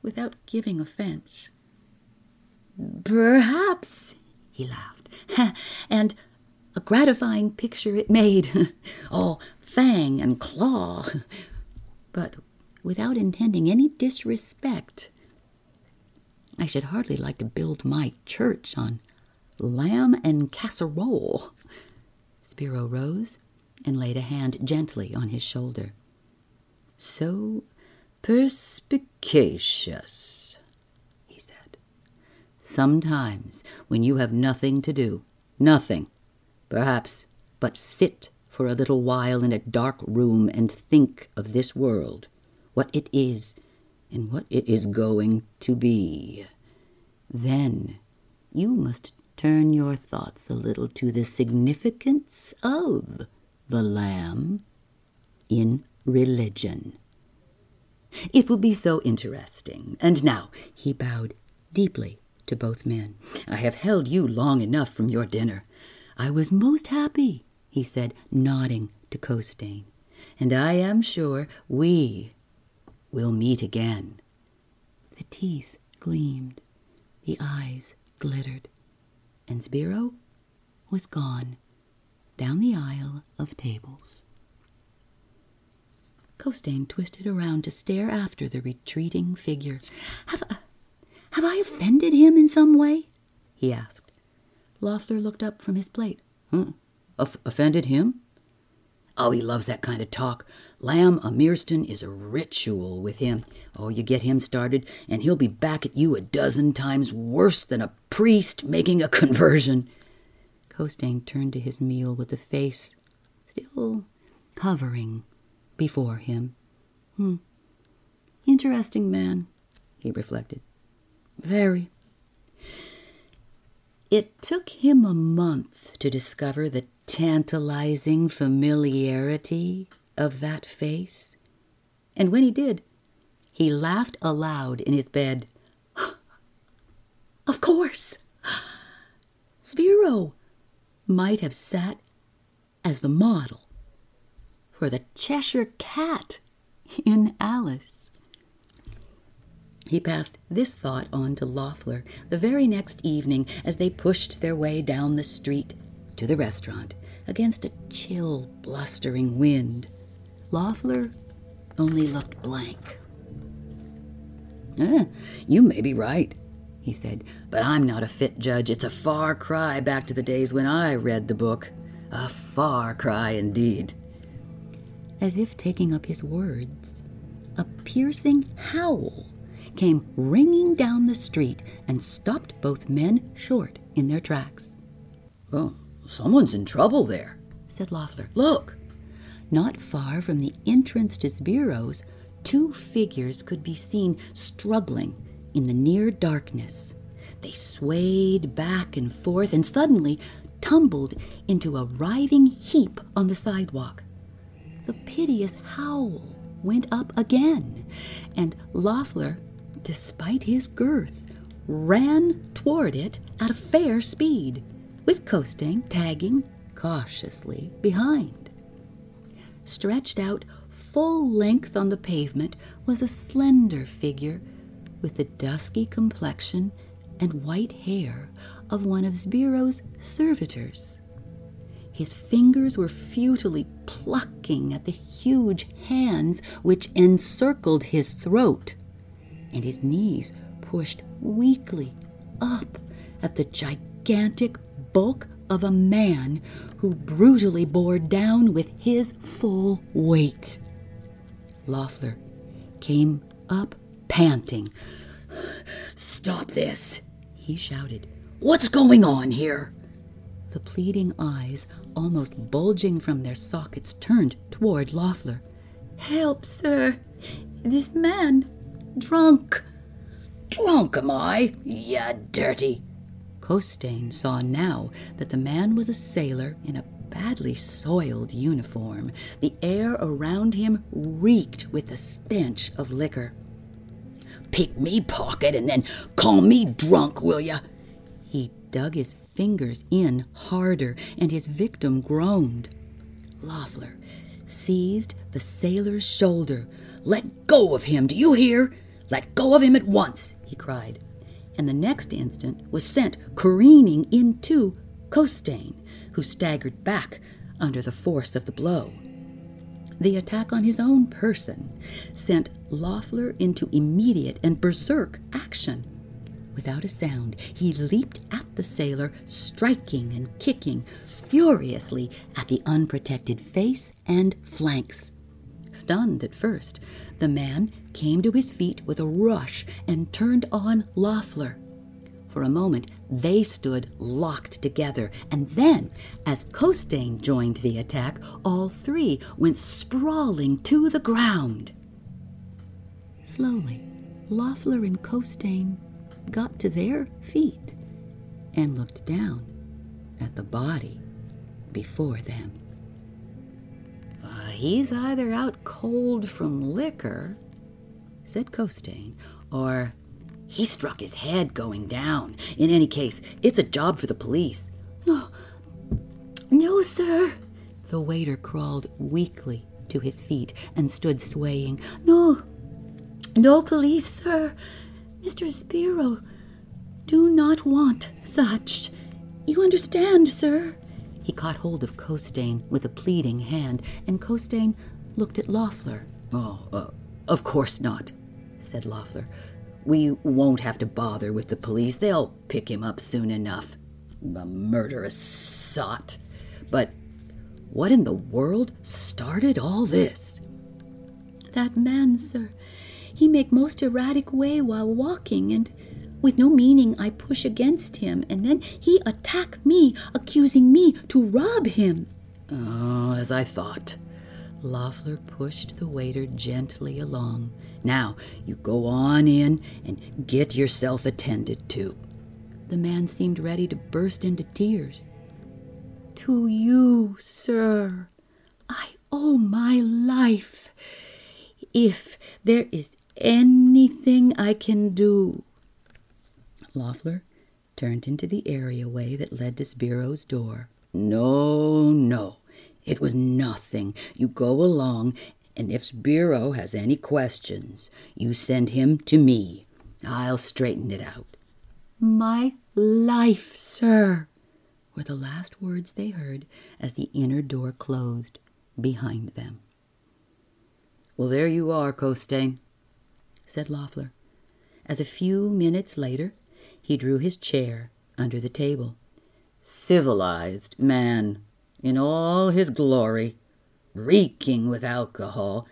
without giving offense. Perhaps, he laughed, and a gratifying picture it made, all fang and claw, but without intending any disrespect. I should hardly like to build my church on lamb and casserole. Sbirro rose and laid a hand gently on his shoulder. So perspicacious, he said. Sometimes when you have nothing to do, nothing, perhaps, but sit for a little while in a dark room and think of this world, what it is, and what it is going to be. Then you must turn your thoughts a little to the significance of the Lamb in religion. It will be so interesting. And now, he bowed deeply to both men. I have held you long enough from your dinner. I was most happy, he said, nodding to Costain, and I am sure we will meet again. The teeth gleamed, the eyes glittered, and Sbirro was gone down the aisle of tables. Costain twisted around to stare after the retreating figure. Have, have I offended him in some way? he asked. Loeffler looked up from his plate. Hmm, huh? Off- offended him? Oh, he loves that kind of talk. Lamb Amirstan is a ritual with him. Oh, you get him started, and he'll be back at you a dozen times worse than a priest making a conversion. Costain turned to his meal with the face still hovering before him. Hmm. Interesting man, he reflected. Very. It took him a month to discover the tantalizing familiarity of that face. And when he did, he laughed aloud in his bed. Of course! Sbirro might have sat as the model for the Cheshire Cat in Alice. He passed this thought on to Loeffler the very next evening as they pushed their way down the street to the restaurant against a chill, blustering wind. Loeffler only looked blank. Eh, you may be right, he said, but I'm not a fit judge. It's a far cry back to the days when I read the book. A far cry indeed. As if taking up his words, a piercing howl came ringing down the street and stopped both men short in their tracks. Oh, someone's in trouble there, said Loeffler. Look! Not far from the entrance to Sbirro's, two figures could be seen struggling in the near darkness. They swayed back and forth and suddenly tumbled into a writhing heap on the sidewalk. The piteous howl went up again, and Loeffler despite his girth, ran toward it at a fair speed, with Costain tagging cautiously behind. Stretched out full length on the pavement was a slender figure with the dusky complexion and white hair of one of Sbirro's servitors. His fingers were futilely plucking at the huge hands which encircled his throat and his knees pushed weakly up at the gigantic bulk of a man who brutally bore down with his full weight. Loeffler came up panting. Stop this, he shouted. What's going on here? The pleading eyes, almost bulging from their sockets, turned toward Loeffler. Help, sir. This man Drunk. Drunk, am I? Ya dirty. Costain saw now that the man was a sailor in a badly soiled uniform. The air around him reeked with the stench of liquor. Pick me pocket and then call me drunk, will ya? He dug his fingers in harder, and his victim groaned. Loeffler seized the sailor's shoulder. Let go of him, do you hear? Let go of him at once, he cried, and the next instant was sent careening into Costain, who staggered back under the force of the blow. The attack on his own person sent Loeffler into immediate and berserk action. Without a sound, he leaped at the sailor, striking and kicking furiously at the unprotected face and flanks. Stunned at first, the man came to his feet with a rush and turned on Loeffler. For a moment, they stood locked together, and then, as Costain joined the attack, all three went sprawling to the ground. Slowly, Loeffler and Costain got to their feet and looked down at the body before them. Uh, he's either out cold from liquor said Costain, or he struck his head going down. In any case, it's a job for the police. No, no, sir. The waiter crawled weakly to his feet and stood swaying. No, no police, sir. Mr. Sbirro do not want such. You understand, sir? He caught hold of Costain with a pleading hand, and Costain looked at Loeffler. Oh, uh, of course not, said Loeffler. We won't have to bother with the police. They'll pick him up soon enough. The murderous sot. But what in the world started all this? That man, sir. He make most erratic way while walking, and with no meaning I push against him, and then he attack me, accusing me to rob him. Oh, as I thought. Loeffler pushed the waiter gently along. Now, you go on in and get yourself attended to. The man seemed ready to burst into tears. To you, sir, I owe my life. If there is anything I can do. Loeffler turned into the areaway that led to Sbirro's door. No, no, it was nothing. You go along, and if Sbirro has any questions, you send him to me. I'll straighten it out. My life, sir, were the last words they heard as the inner door closed behind them. Well, there you are, Costain, said Loeffler, as a few minutes later he drew his chair under the table. Civilized man in all his glory, reeking with alcohol,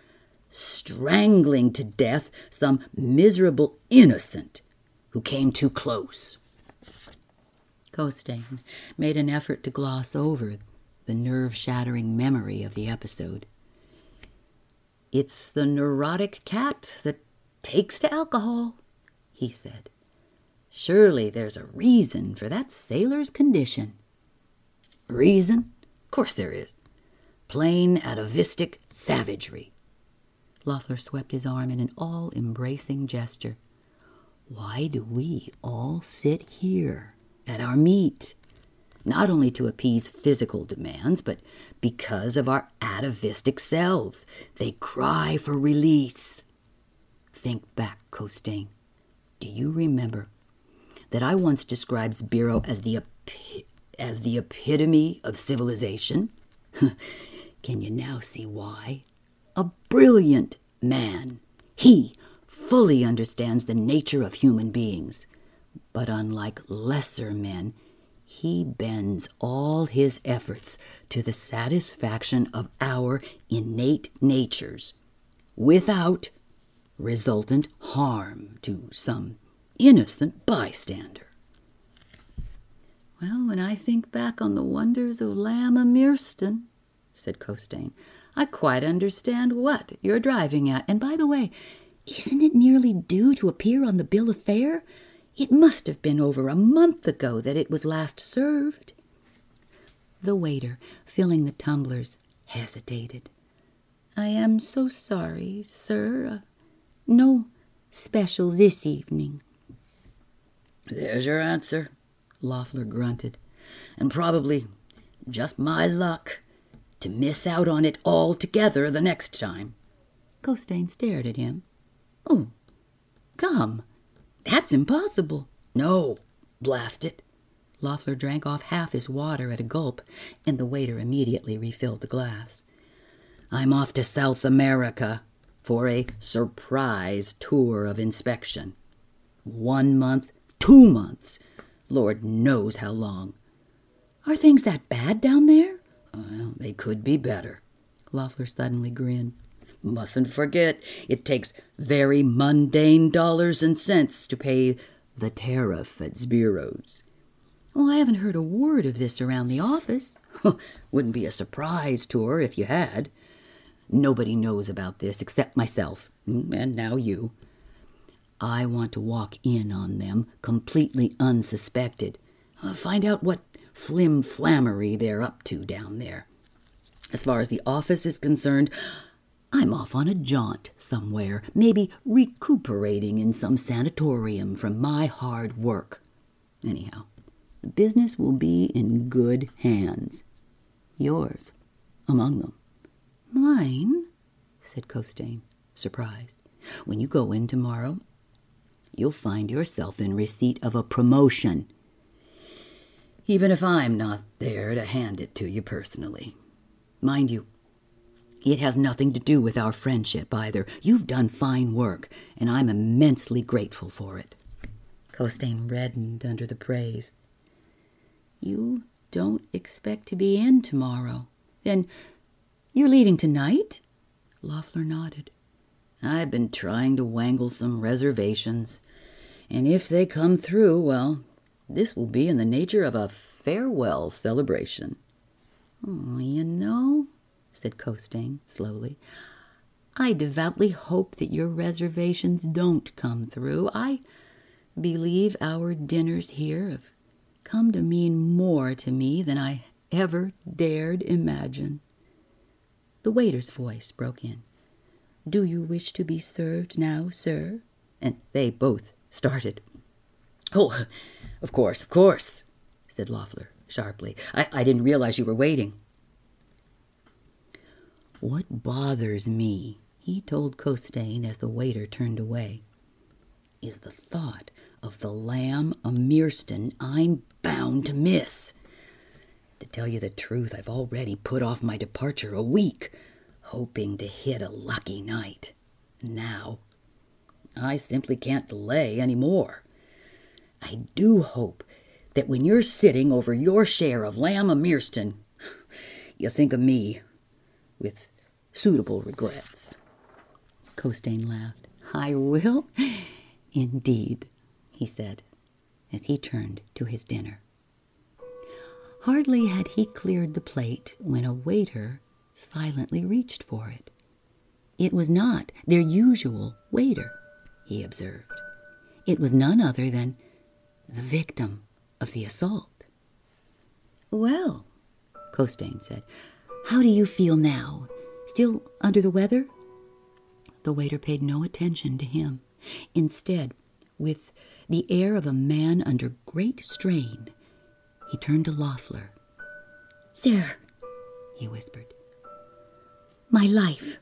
strangling to death some miserable innocent who came too close. Costain made an effort to gloss over the nerve shattering memory of the episode. It's the neurotic cat that takes to alcohol, he said. Surely there's a reason for that sailor's condition. Reason? Of course there is. Plain atavistic savagery. Loeffler swept his arm in an all embracing gesture. Why do we all sit here at our meat? Not only to appease physical demands, but because of our atavistic selves. They cry for release. Think back, Costain. Do you remember that I once described Sbirro as the as the epitome of civilization. Can you now see why? A brilliant man. He fully understands the nature of human beings. But unlike lesser men, he bends all his efforts to the satisfaction of our innate natures without resultant harm to some innocent bystander. Well, when I think back on the wonders of Lamb Amirstan, said Costain, I quite understand what you're driving at. And by the way, isn't it nearly due to appear on the bill of fare? It must have been over a month ago that it was last served. The waiter, filling the tumblers, hesitated. I am so sorry, sir. Uh, no special this evening. There's your answer, Loeffler grunted. And probably just my luck to miss out on it altogether the next time. Costain stared at him. Oh, come. That's impossible. No, blast it. Loeffler drank off half his water at a gulp, and the waiter immediately refilled the glass. I'm off to South America for a surprise tour of inspection. One month, two months, Lord knows how long. Are things that bad down there? Well, they could be better. Loeffler suddenly grinned. Mustn't forget, it takes very mundane dollars and cents to pay the tariff at Sbirro's. Well, I haven't heard a word of this around the office. Wouldn't be a surprise tour if you had. Nobody knows about this except myself, hmm, and now you. I want to walk in on them completely unsuspected. Uh, find out what flim flammery they're up to down there. As far as the office is concerned, I'm off on a jaunt somewhere, maybe recuperating in some sanatorium from my hard work. Anyhow, the business will be in good hands. Yours among them. Mine? said Costain, surprised. When you go in tomorrow, you'll find yourself in receipt of a promotion. Even if I'm not there to hand it to you personally. Mind you, it has nothing to do with our friendship either. You've done fine work, and I'm immensely grateful for it. Costain reddened under the praise. You don't expect to be in tomorrow. Then you're leaving tonight? Loeffler nodded. I've been trying to wangle some reservations, and if they come through, well, this will be in the nature of a farewell celebration. Oh, you know, said Costain slowly. I devoutly hope that your reservations don't come through. I believe our dinners here have come to mean more to me than I ever dared imagine. The waiter's voice broke in. Do you wish to be served now, sir? And they both started. Oh, of course, of course, said Loeffler sharply. I, I didn't realize you were waiting. What bothers me, he told Costain as the waiter turned away, is the thought of the lamb Amirstan I'm bound to miss. To tell you the truth, I've already put off my departure a week, hoping to hit a lucky night. Now, I simply can't delay any more. I do hope that when you're sitting over your share of lamb Amirstan, you think of me with suitable regrets. Costain laughed. I will, indeed, he said, as he turned to his dinner. Hardly had he cleared the plate when a waiter silently reached for it. It was not their usual waiter, he observed. It was none other than the victim of the assault. Well, Costain said, how do you feel now? Still under the weather? The waiter paid no attention to him. Instead, with the air of a man under great strain, he turned to Loeffler. Sir, he whispered, my life,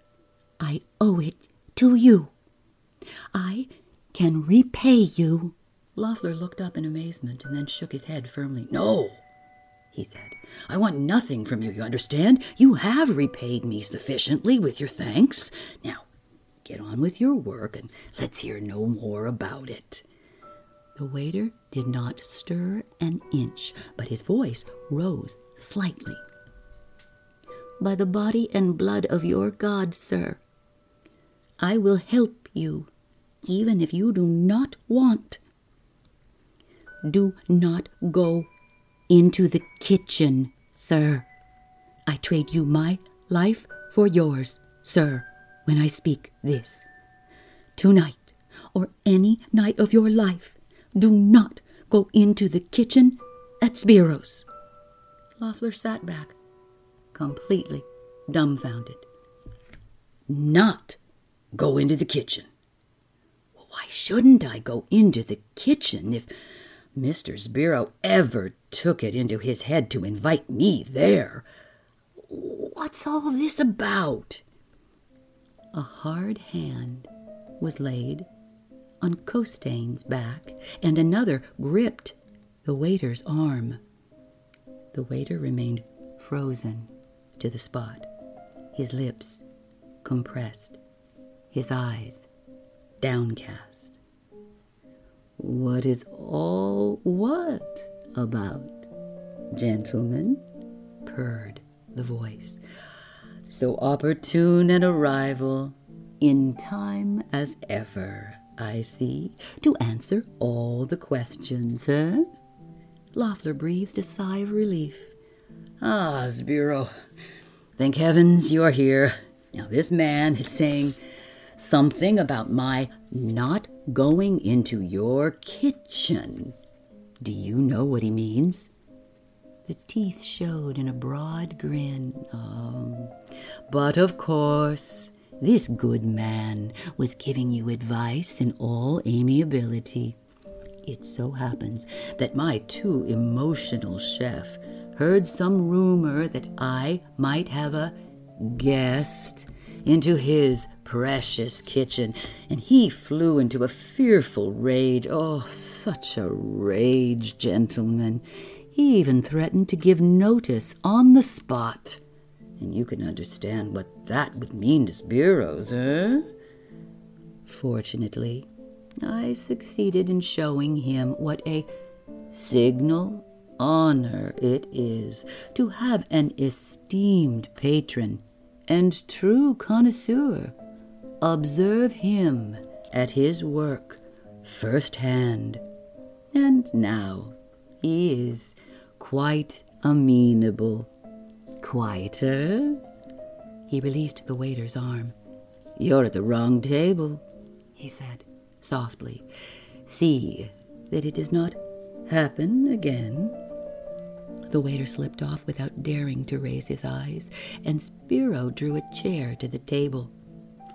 I owe it to you. I can repay you Loeffler looked up in amazement and then shook his head firmly. No, he said. I want nothing from you, you understand? You have repaid me sufficiently with your thanks. Now, get on with your work and let's hear no more about it. The waiter did not stir an inch, but his voice rose slightly. By the body and blood of your God, sir, I will help you, even if you do not want do not go into the kitchen, sir. I trade you my life for yours, sir, when I speak this. Tonight, or any night of your life, do not go into the kitchen at Sbirro's. Loeffler sat back, completely dumbfounded. Not go into the kitchen. Why shouldn't I go into the kitchen if Mr. Sbirro ever took it into his head to invite me there. What's all this about? A hard hand was laid on Costain's back, and another gripped the waiter's arm. The waiter remained frozen to the spot, his lips compressed, his eyes downcast. What is all what about, gentlemen? purred the voice. So opportune an arrival, in time as ever, I see, to answer all the questions, eh? Loeffler breathed a sigh of relief. Ah, Sbirro, thank heavens you are here. Now, this man is saying something about my not going into your kitchen. Do you know what he means? The teeth showed in a broad grin. Um, but of course, this good man was giving you advice in all amiability. It so happens that my too emotional chef heard some rumor that I might have a guest into his precious kitchen, and he flew into a fearful rage. Oh, such a rage, gentlemen. He even threatened to give notice on the spot. And you can understand what that would mean to Sbirro's, eh? Fortunately, I succeeded in showing him what a signal honor it is to have an esteemed patron and true connoisseur observe him at his work first hand. And now he is quite amenable, quieter, He released the waiter's arm. You're at the wrong table, he said softly. See that it does not happen again. The waiter slipped off without daring to raise his eyes, and Sbirro drew a chair to the table.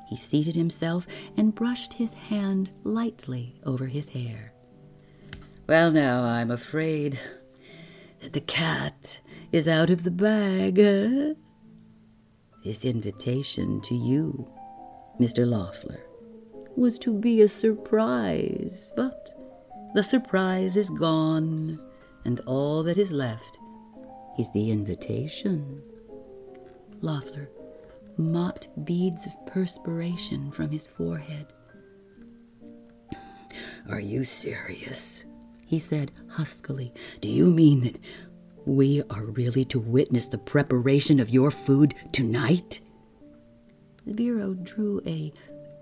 He seated himself and brushed his hand lightly over his hair. Well, now, I'm afraid that the cat is out of the bag. This invitation to you, Mr. Loeffler, was to be a surprise, but the surprise is gone, and all that is left is the invitation. Loeffler mopped beads of perspiration from his forehead. Are you serious? he said huskily. Do you mean that we are really to witness the preparation of your food tonight? Sbirro drew a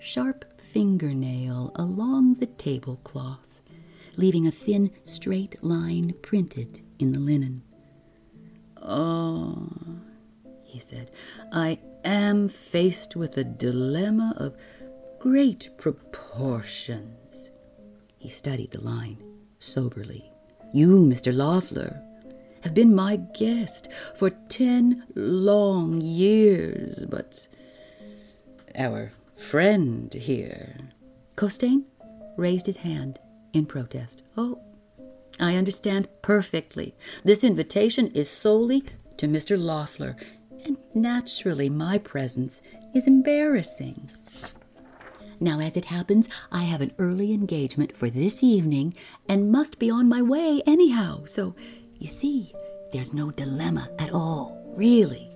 sharp fingernail along the tablecloth, leaving a thin, straight line printed in the linen. Oh, he said, I am faced with a dilemma of great proportions. He studied the line soberly. You, Mr. Loeffler, have been my guest for ten long years, but our friend here. Costain raised his hand in protest. Oh, I understand perfectly. This invitation is solely to Mr. Loeffler, and naturally my presence is embarrassing. Now, as it happens, I have an early engagement for this evening and must be on my way anyhow, so you see, there's no dilemma at all, really.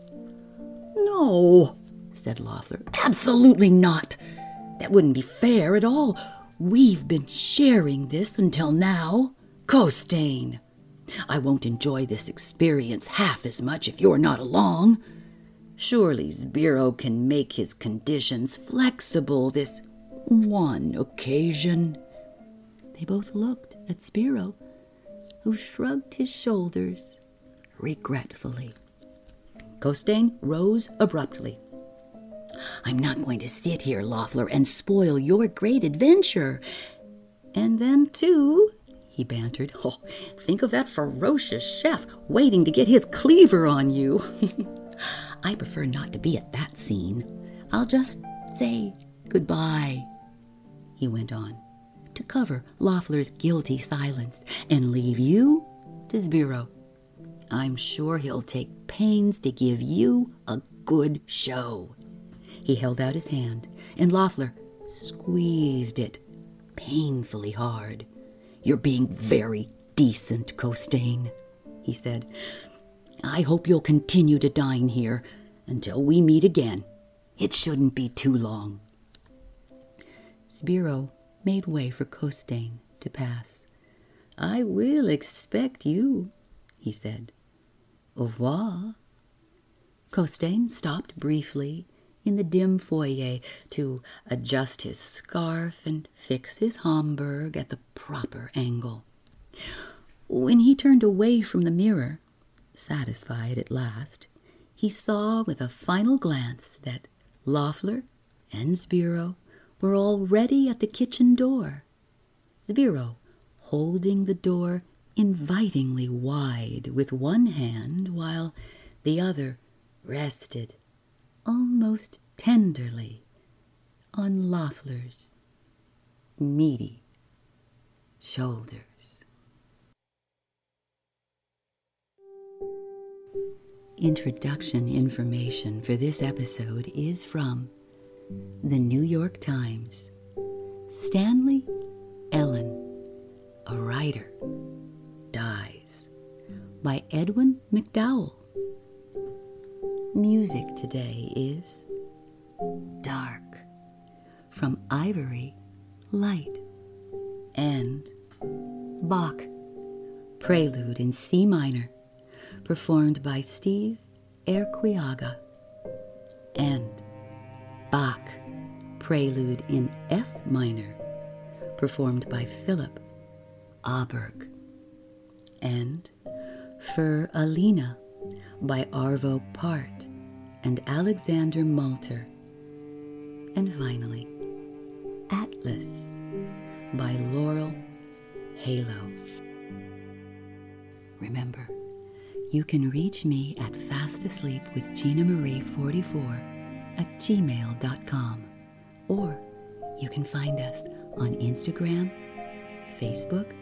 No, said Loeffler. Absolutely not. That wouldn't be fair at all. We've been sharing this until now. Costain. I won't enjoy this experience half as much if you're not along. Surely Sbirro can make his conditions flexible this one occasion. They both looked at Sbirro, who shrugged his shoulders regretfully. Costain rose abruptly. I'm not going to sit here, Loeffler, and spoil your great adventure. And then, too, he bantered, oh, think of that ferocious chef waiting to get his cleaver on you. I prefer not to be at that scene. I'll just say goodbye, he went on, to cover Loeffler's guilty silence and leave you to Sbirro. I'm sure he'll take pains to give you a good show. He held out his hand, and Loeffler squeezed it painfully hard. You're being very decent, Costain, he said. I hope you'll continue to dine here until we meet again. It shouldn't be too long. Sbirro made way for Costain to pass. I will expect you, he said. Au revoir. Costain stopped briefly in the dim foyer to adjust his scarf and fix his Homburg at the proper angle. When he turned away from the mirror, satisfied at last, he saw with a final glance that Loeffler and Sbirro were already at the kitchen door. Sbirro holding the door invitingly wide with one hand while the other rested almost tenderly on Loeffler's meaty shoulders. Introduction information for this episode is from the New York Times. Stanley Ellin, a writer, dies by Edwin McDowell. Music today is Dark from Ivory Light and Bach Prelude in C minor performed by Steve Erquiaga and Bach Prelude in F minor performed by Philip Aaberg and Für Alina by Arvo Pärt and Alexander Malter. And finally, Atlas by Laurel Halo. Remember, you can reach me at fastasleepwithginamarie44 at gmail.com or you can find us on Instagram, Facebook,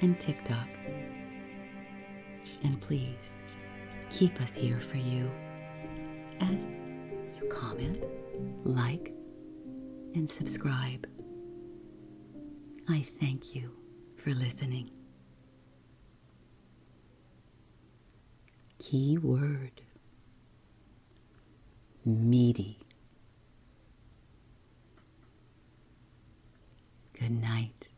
and TikTok. And please keep us here for you as you comment, like, and subscribe. I thank you for listening. Key word meaty. Good night.